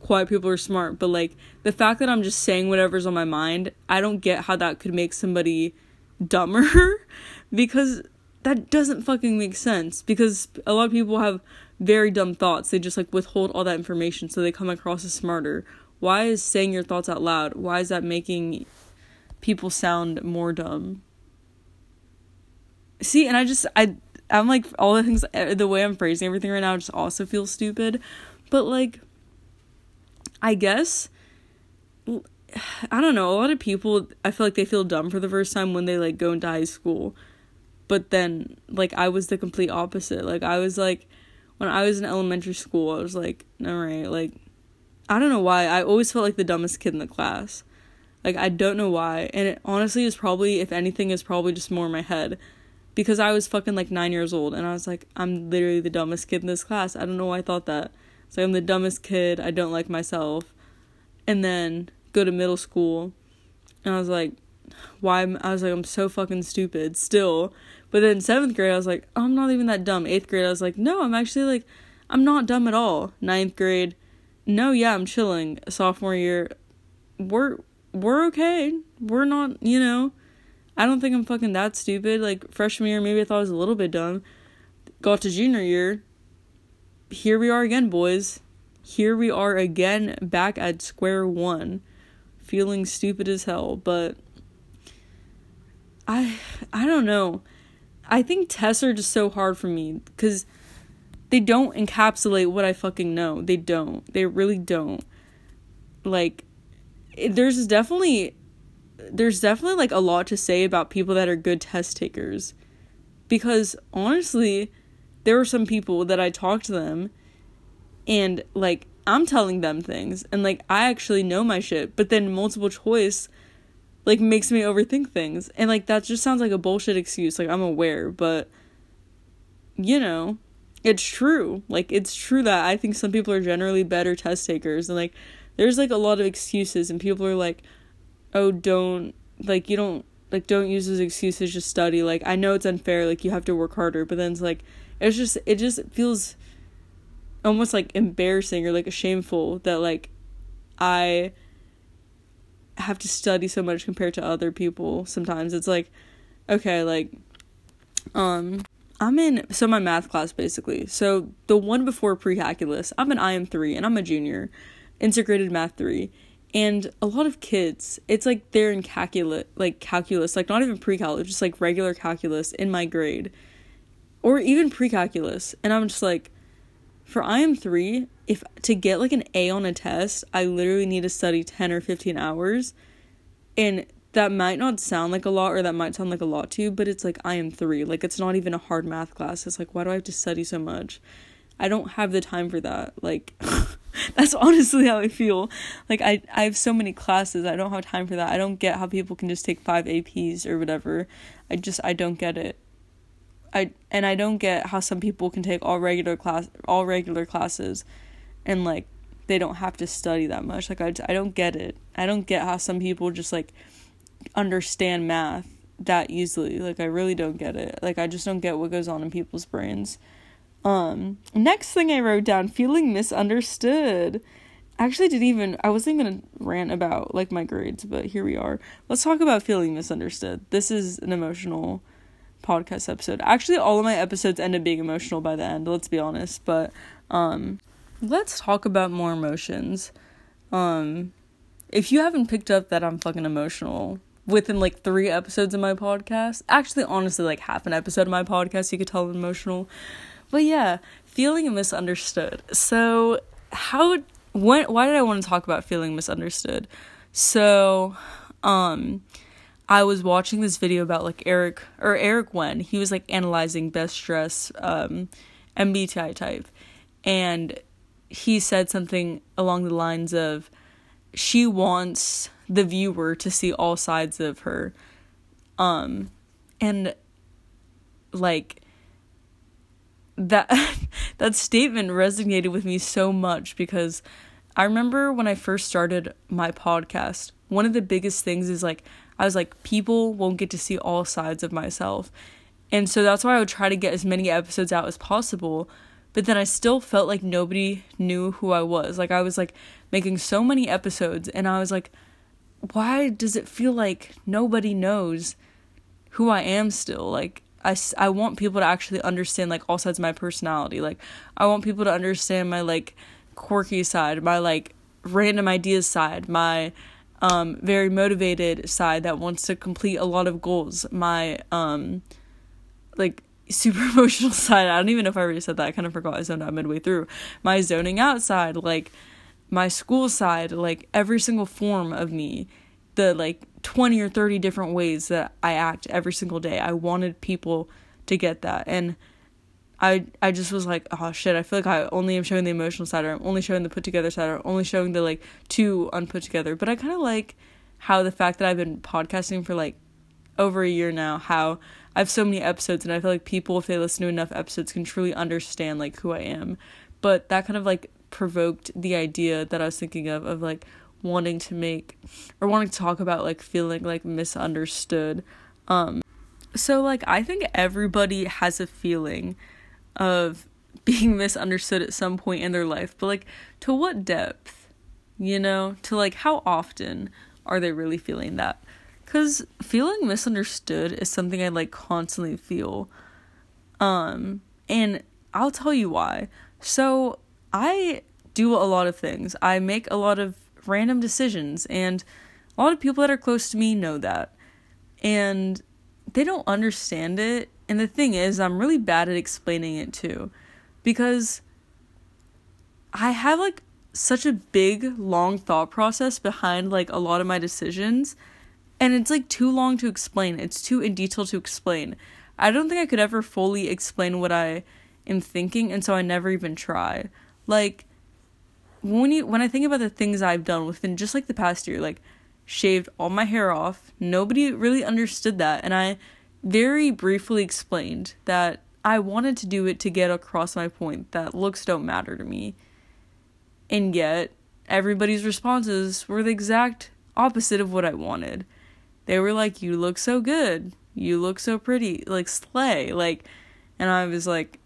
quiet people are smart, but like the fact that I'm just saying whatever's on my mind, I don't get how that could make somebody dumber. Because that doesn't fucking make sense. Because a lot of people have very dumb thoughts, they just like withhold all that information so they come across as smarter. Why is saying your thoughts out loud? Why is that making people sound more dumb? see and i just i i'm like all the things eh, the way i'm phrasing everything right now just also feels stupid but like i guess i don't know a lot of people i feel like they feel dumb for the first time when they like go into high school but then like i was the complete opposite like i was like when i was in elementary school i was like all right like i don't know why i always felt like the dumbest kid in the class like i don't know why and it honestly is probably if anything is probably just more in my head because I was fucking like nine years old and I was like, I'm literally the dumbest kid in this class. I don't know why I thought that. So I'm the dumbest kid. I don't like myself. And then go to middle school and I was like, why? I was like, I'm so fucking stupid still. But then seventh grade, I was like, oh, I'm not even that dumb. Eighth grade, I was like, no, I'm actually like, I'm not dumb at all. Ninth grade, no, yeah, I'm chilling. Sophomore year, we're we're okay. We're not, you know, I don't think I'm fucking that stupid. Like freshman year, maybe I thought I was a little bit dumb. Got to junior year. Here we are again, boys. Here we are again, back at square one, feeling stupid as hell. But I, I don't know. I think tests are just so hard for me because they don't encapsulate what I fucking know. They don't. They really don't. Like, there's definitely there's definitely like a lot to say about people that are good test takers because honestly there are some people that I talk to them and like I'm telling them things and like I actually know my shit but then multiple choice like makes me overthink things. And like that just sounds like a bullshit excuse like I'm aware but you know it's true. Like it's true that I think some people are generally better test takers and like there's like a lot of excuses and people are like oh don't like you don't like don't use those excuses just study. Like i know it's unfair like you have to work harder but then it's like it's just it just feels almost like embarrassing or like shameful that like i have to study so much compared to other people sometimes. It's like okay like um i'm in so my math class basically. So the one before pre-calculus i'm an im3 and i'm a junior integrated math 3 and a lot of kids it's like they're in calculus like calculus like not even pre-calculus just like regular calculus in my grade. Or even pre-calculus. And i'm just like for im3 if to get like an a on a test i literally need to study 10 or 15 hours and that might not sound like a lot or that might sound like a lot to you but it's like im3 like it's not even a hard math class it's like why do i have to study so much i don't have the time for that like That's honestly how I feel. Like I I have so many classes. I don't have time for that. I don't get how people can just take 5 APs or whatever. I just I don't get it. I and I don't get how some people can take all regular class all regular classes and like they don't have to study that much. Like I I don't get it. I don't get how some people just like understand math that easily. Like I really don't get it. Like I just don't get what goes on in people's brains. Um, next thing I wrote down, feeling misunderstood. I actually didn't even I wasn't gonna rant about like my grades, but here we are. Let's talk about feeling misunderstood. This is an emotional podcast episode. Actually all of my episodes end up being emotional by the end, let's be honest. But um let's talk about more emotions. Um if you haven't picked up that I'm fucking emotional within like three episodes of my podcast, actually honestly like half an episode of my podcast, you could tell I'm emotional. But yeah, feeling misunderstood. So, how when why did I want to talk about feeling misunderstood? So, um I was watching this video about like Eric or Eric Wen. He was like analyzing best dress um MBTI type and he said something along the lines of she wants the viewer to see all sides of her um and like that that statement resonated with me so much because I remember when I first started my podcast, one of the biggest things is like I was like people won't get to see all sides of myself. And so that's why I would try to get as many episodes out as possible, but then I still felt like nobody knew who I was. Like I was like making so many episodes and I was like why does it feel like nobody knows who I am still? Like I, I want people to actually understand like all sides of my personality like i want people to understand my like quirky side my like random ideas side my um very motivated side that wants to complete a lot of goals my um like super emotional side i don't even know if i already said that i kind of forgot i zoned out midway through my zoning out side like my school side like every single form of me the like 20 or 30 different ways that I act every single day. I wanted people to get that. And I I just was like, oh shit, I feel like I only am showing the emotional side or I'm only showing the put together side or only showing the like too unput together. But I kind of like how the fact that I've been podcasting for like over a year now, how I have so many episodes and I feel like people if they listen to enough episodes can truly understand like who I am. But that kind of like provoked the idea that I was thinking of of like wanting to make or wanting to talk about like feeling like misunderstood. Um so like I think everybody has a feeling of being misunderstood at some point in their life, but like to what depth? You know, to like how often are they really feeling that? Cuz feeling misunderstood is something I like constantly feel. Um and I'll tell you why. So I do a lot of things. I make a lot of random decisions and a lot of people that are close to me know that and they don't understand it and the thing is i'm really bad at explaining it too. Because i have like such a big long thought process behind like a lot of my decisions and it's like too long to explain. It's too in detail to explain. I don't think i could ever fully explain what i am thinking and so i never even try. Like when you when I think about the things I've done within just like the past year, like shaved all my hair off, nobody really understood that, and I very briefly explained that I wanted to do it to get across my point that looks don't matter to me. And yet, everybody's responses were the exact opposite of what I wanted. they were like, You look so good. You look so pretty. Like, slay. Like, and I was like,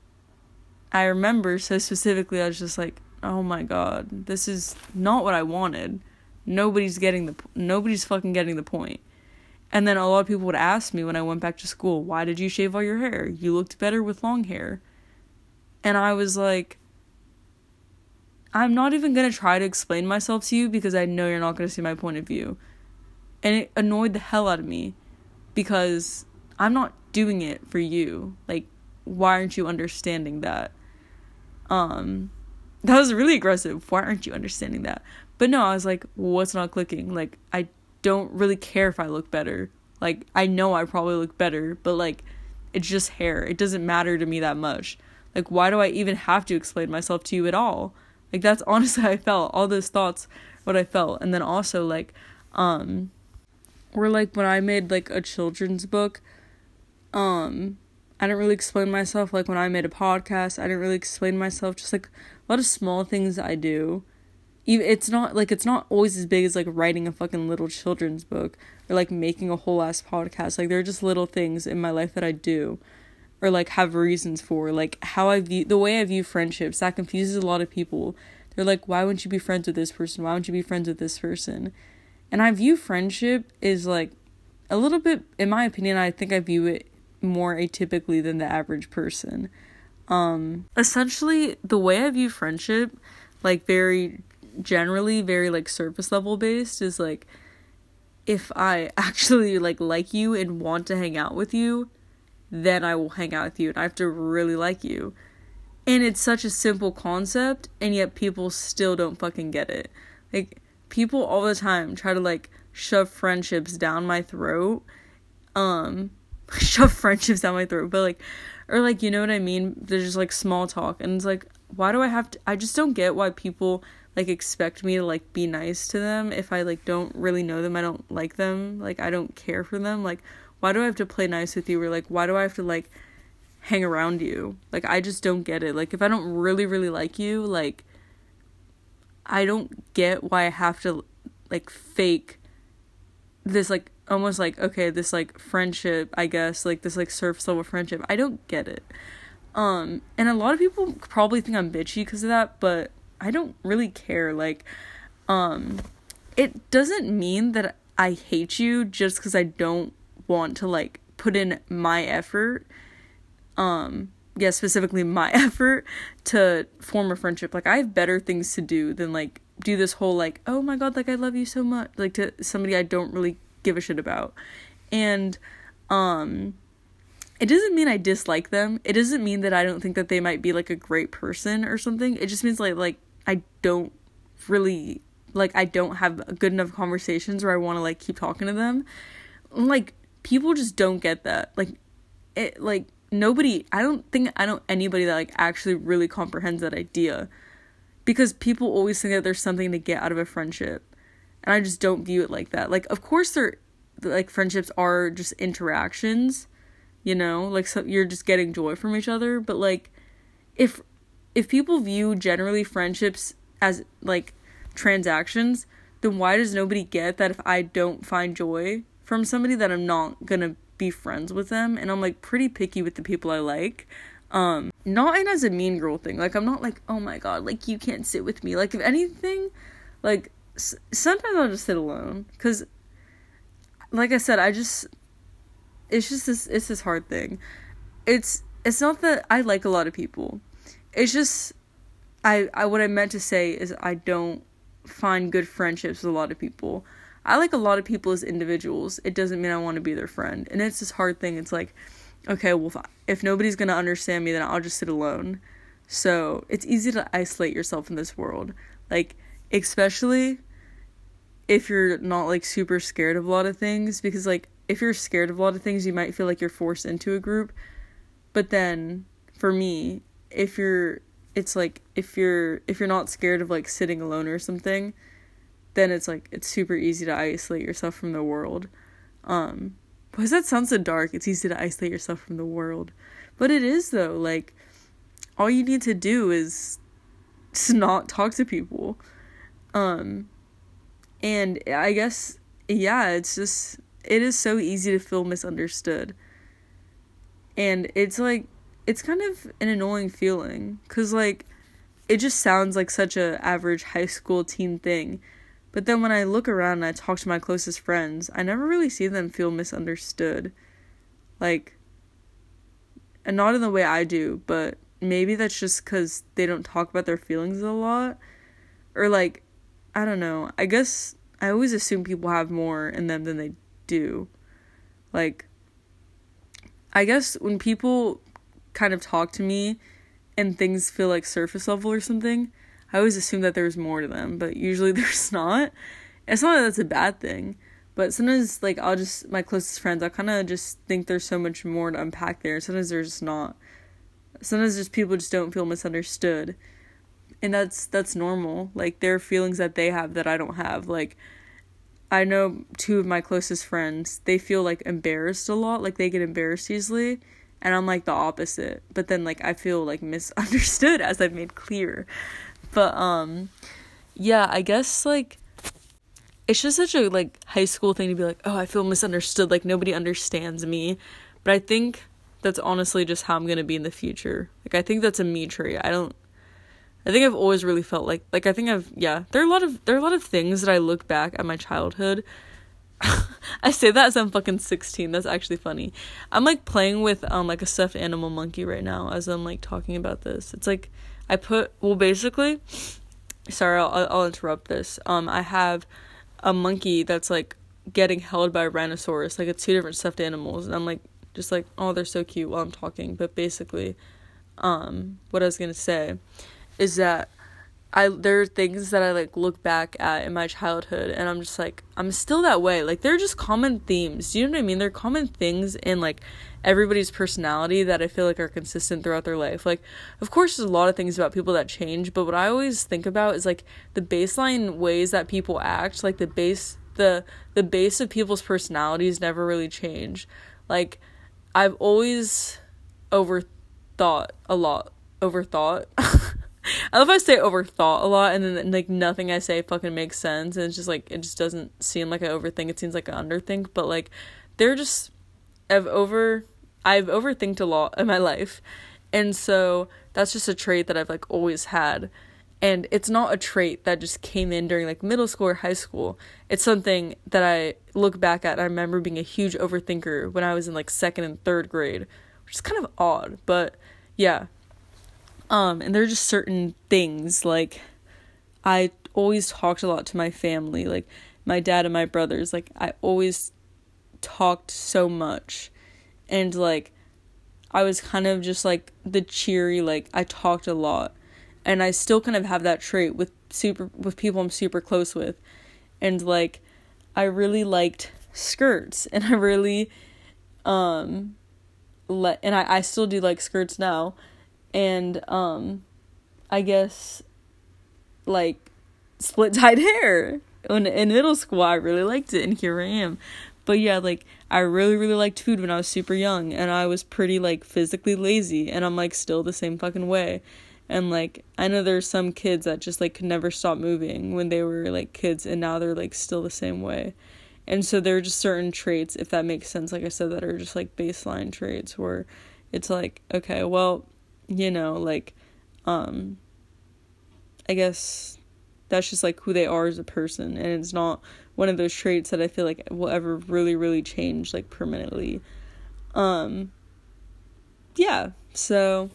I remember so specifically, I was just like, Oh my god, this is not what I wanted. Nobody's getting the, nobody's fucking getting the point. And then a lot of people would ask me when I went back to school, Why did you shave all your hair? You looked better with long hair. And I was like, I'm not even going to try to explain myself to you because I know you're not going to see my point of view. And it annoyed the hell out of me because I'm not doing it for you. Like, why aren't you understanding that? Um, that was really aggressive. Why aren't you understanding that? But no, I was like, what's not clicking? Like, I don't really care if I look better. Like, I know I probably look better, but like, it's just hair. It doesn't matter to me that much. Like, why do I even have to explain myself to you at all? Like that's honestly how I felt. All those thoughts, what I felt. And then also like, um or like when I made like a children's book, um, I didn't really explain myself. Like when I made a podcast, I didn't really explain myself. Just like a lot of small things I do. It's not like it's not always as big as like writing a fucking little children's book or like making a whole ass podcast. Like they're just little things in my life that I do or like have reasons for like how I view the way I view friendships that confuses a lot of people. They're like, why wouldn't you be friends with this person? Why wouldn't you be friends with this person? And I view friendship is like a little bit, in my opinion, I think I view it more atypically than the average person. Um, essentially, the way I view friendship, like very generally, very like surface level based, is like if I actually like like you and want to hang out with you, then I will hang out with you and I have to really like you. And it's such a simple concept, and yet people still don't fucking get it. Like, people all the time try to, like, shove friendships down my throat. Um, shove friendships down my throat, but, like, or, like, you know what I mean? There's just, like, small talk, and it's like, why do I have to? I just don't get why people, like, expect me to, like, be nice to them if I, like, don't really know them, I don't like them, like, I don't care for them. Like, why do I have to play nice with you? Or like why do I have to like hang around you? Like I just don't get it. Like if I don't really really like you, like I don't get why I have to like fake this like almost like okay, this like friendship, I guess, like this like surface level friendship. I don't get it. Um and a lot of people probably think I'm bitchy because of that, but I don't really care like um it doesn't mean that I hate you just cuz I don't want to like put in my effort um yeah specifically my effort to form a friendship. Like i have better things to do than like do this whole like oh my god like i love you so much like to somebody i don't really give a shit about. And um it doesn't mean i dislike them. It doesn't mean that i don't think that they might be like a great person or something. It just means like like i don't really like i don't have good enough conversations where i want to like keep talking to them like people just don't get that. Like it like nobody I don't think I don't anybody that like actually really comprehends that idea. Because people always think that there's something to get out of a friendship. And I just don't view it like that. Like of course there like friendships are just interactions, you know? Like so you're just getting joy from each other, but like if if people view generally friendships as like transactions, then why does nobody get that if I don't find joy from somebody that I'm not gonna be friends with them and I'm like pretty picky with the people I like. Um, not in as a mean girl thing. Like I'm not like, "Oh my god, like you can't sit with me." Like if anything, like s- sometimes I'll just sit alone cuz like I said, I just it's just this it's this hard thing. It's it's not that I like a lot of people. It's just I I what I meant to say is I don't find good friendships with a lot of people. I like a lot of people as individuals. It doesn't mean I want to be their friend. And it's this hard thing. It's like, okay, well, if, I, if nobody's going to understand me, then I'll just sit alone. So it's easy to isolate yourself in this world. Like, especially if you're not like super scared of a lot of things. Because, like, if you're scared of a lot of things, you might feel like you're forced into a group. But then, for me, if you're, it's like, if you're, if you're not scared of like sitting alone or something, then it's like it's super easy to isolate yourself from the world. Um, does that sound so dark? It's easy to isolate yourself from the world, but it is though. Like, all you need to do is just not talk to people. Um, and I guess yeah, it's just it is so easy to feel misunderstood. And it's like it's kind of an annoying feeling cuz like it just sounds like such a average high school teen thing. But then when I look around and I talk to my closest friends, I never really see them feel misunderstood. Like and not in the way I do, but maybe that's just cuz they don't talk about their feelings a lot or like I don't know. I guess I always assume people have more in them than they do. Like I guess when people kind of talk to me and things feel like surface level or something, I always assume that there's more to them, but usually there's not. It's not that that's a bad thing, but sometimes like I'll just my closest friends, I kind of just think there's so much more to unpack there. Sometimes there's just not. Sometimes just people just don't feel misunderstood. And that's that's normal. Like there are feelings that they have that I don't have. Like I know two of my closest friends, they feel like embarrassed a lot, like they get embarrassed easily and I'm like the opposite. But then like I feel like misunderstood as I've made clear. But um yeah, I guess like it's just such a like high school thing to be like, "Oh, I feel misunderstood, like nobody understands me." But I think that's honestly just how I'm going to be in the future. Like I think that's a me trait. I don't I think I've always really felt like like I think I've yeah, there are a lot of there are a lot of things that I look back at my childhood I say that as I'm fucking 16. That's actually funny. I'm like playing with um like a stuffed animal monkey right now as I'm like talking about this. It's like I put well basically sorry, I'll I'll interrupt this. Um I have a monkey that's like getting held by a rhinoceros. Like it's two different stuffed animals and I'm like just like oh they're so cute while I'm talking. But basically um what I was going to say is that I there are things that I like look back at in my childhood and I'm just like I'm still that way. Like they're just common themes. Do you know what I mean? They're common things in like everybody's personality that I feel like are consistent throughout their life. Like of course there's a lot of things about people that change, but what I always think about is like the baseline ways that people act, like the base the the base of people's personalities never really change. Like I've always overthought a lot. Overthought. I love I say overthought a lot and then like nothing I say fucking makes sense and it's just like it just doesn't seem like I overthink. It seems like I underthink, but like they're just I've over I've overthinked a lot in my life. And so that's just a trait that I've like always had. And it's not a trait that just came in during like middle school or high school. It's something that I look back at. I remember being a huge overthinker when I was in like second and third grade, which is kind of odd, but yeah, um, and there are just certain things like I always talked a lot to my family, like my dad and my brothers. Like I always talked so much, and like I was kind of just like the cheery, like I talked a lot, and I still kind of have that trait with super with people I'm super close with, and like I really liked skirts, and I really um let and I I still do like skirts now and um I guess like split dyed hair. In, in middle school I really liked it and here I am. But yeah, like I really really liked food when I was super young and I was pretty like physically lazy and I'm like still the same fucking way. And like I know there's some kids that just like could never stop moving when they were like kids and now they're like still the same way. And so there are just certain traits, if that makes sense, like I said, that are just like baseline traits where it's like, okay, well, you know, like um I guess that's just like who they are as a person and it's not one of those traits that I feel like will ever really really change like permanently. Um yeah, so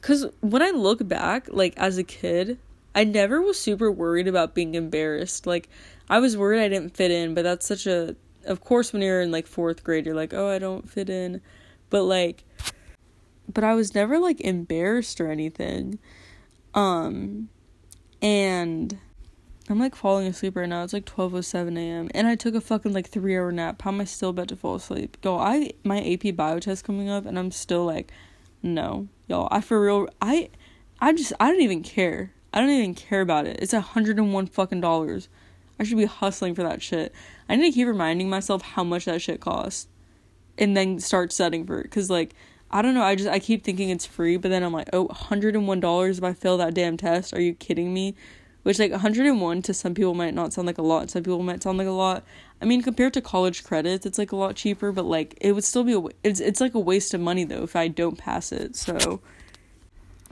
cuz when I look back like as a kid, I never was super worried about being embarrassed. Like I was worried I didn't fit in, but that's such a of course when you're in like 4th grade you're like, "Oh, I don't fit in." But like but I was never like embarrassed or anything. Um and I'm like falling asleep right now. It's like 12:07 a.m. and I took a fucking like 3-hour nap. How am I still about to fall asleep? Go, I my AP bio test coming up and I'm still like no. Y'all, I for real I I just I don't even care. I don't even care about it. It's a 101 fucking dollars. I should be hustling for that shit. I need to keep reminding myself how much that shit costs and then start studying for it cuz like I don't know. I just I keep thinking it's free, but then I'm like, oh, $101 if I fail that damn test. Are you kidding me? Which like 101 to some people might not sound like a lot. Some people might sound like a lot. I mean, compared to college credits, it's like a lot cheaper, but like it would still be a it's it's like a waste of money though if I don't pass it. So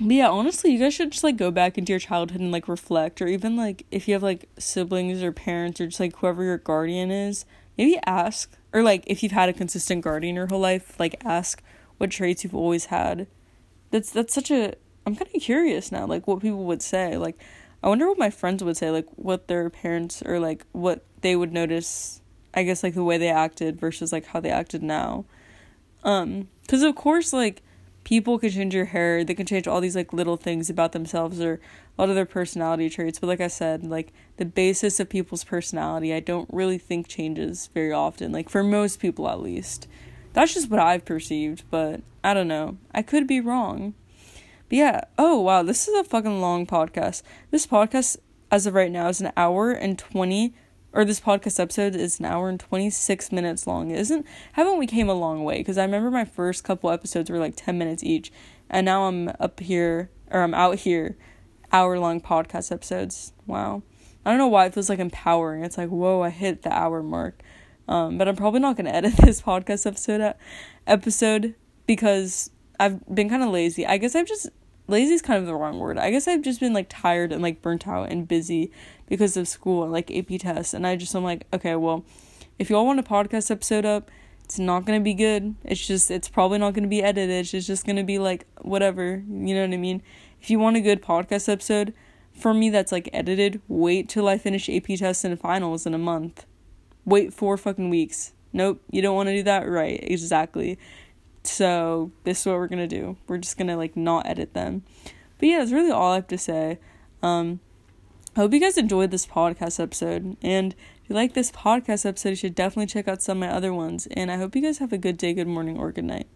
but yeah, honestly, you guys should just like go back into your childhood and like reflect or even like if you have like siblings or parents or just like whoever your guardian is, maybe ask or like if you've had a consistent guardian your whole life, like ask what traits you've always had. That's that's such a I'm kind of curious now like what people would say. Like I wonder what my friends would say like what their parents or like what they would notice I guess like the way they acted versus like how they acted now. Um cuz of course like people can change your hair, they can change all these like little things about themselves or a lot of their personality traits, but like I said, like the basis of people's personality I don't really think changes very often, like for most people at least. That's just what I've perceived, but I don't know. I could be wrong. But yeah, oh wow, this is a fucking long podcast. This podcast as of right now is an hour and 20 or this podcast episode is an hour and 26 minutes long. Isn't haven't we came a long way cuz I remember my first couple episodes were like 10 minutes each and now I'm up here or I'm out here hour long podcast episodes. Wow. I don't know why it feels like empowering. It's like, "Whoa, I hit the hour mark." Um, but I'm probably not going to edit this podcast episode episode because I've been kind of lazy. I guess I've just lazy is kind of the wrong word. I guess I've just been like tired and like burnt out and busy because of school and like AP tests. And I just I'm like, okay, well, if y'all want a podcast episode up, it's not gonna be good. It's just it's probably not gonna be edited. It's just gonna be like whatever. You know what I mean? If you want a good podcast episode, for me that's like edited, wait till I finish AP tests and finals in a month. Wait four fucking weeks. Nope, you don't want to do that. Right, exactly. So this is what we're gonna do. We're just gonna like not edit them. But yeah, that's really all I have to say. Um, I hope you guys enjoyed this podcast episode. And if you like this podcast episode, you should definitely check out some of my other ones. And I hope you guys have a good day, good morning, or good night.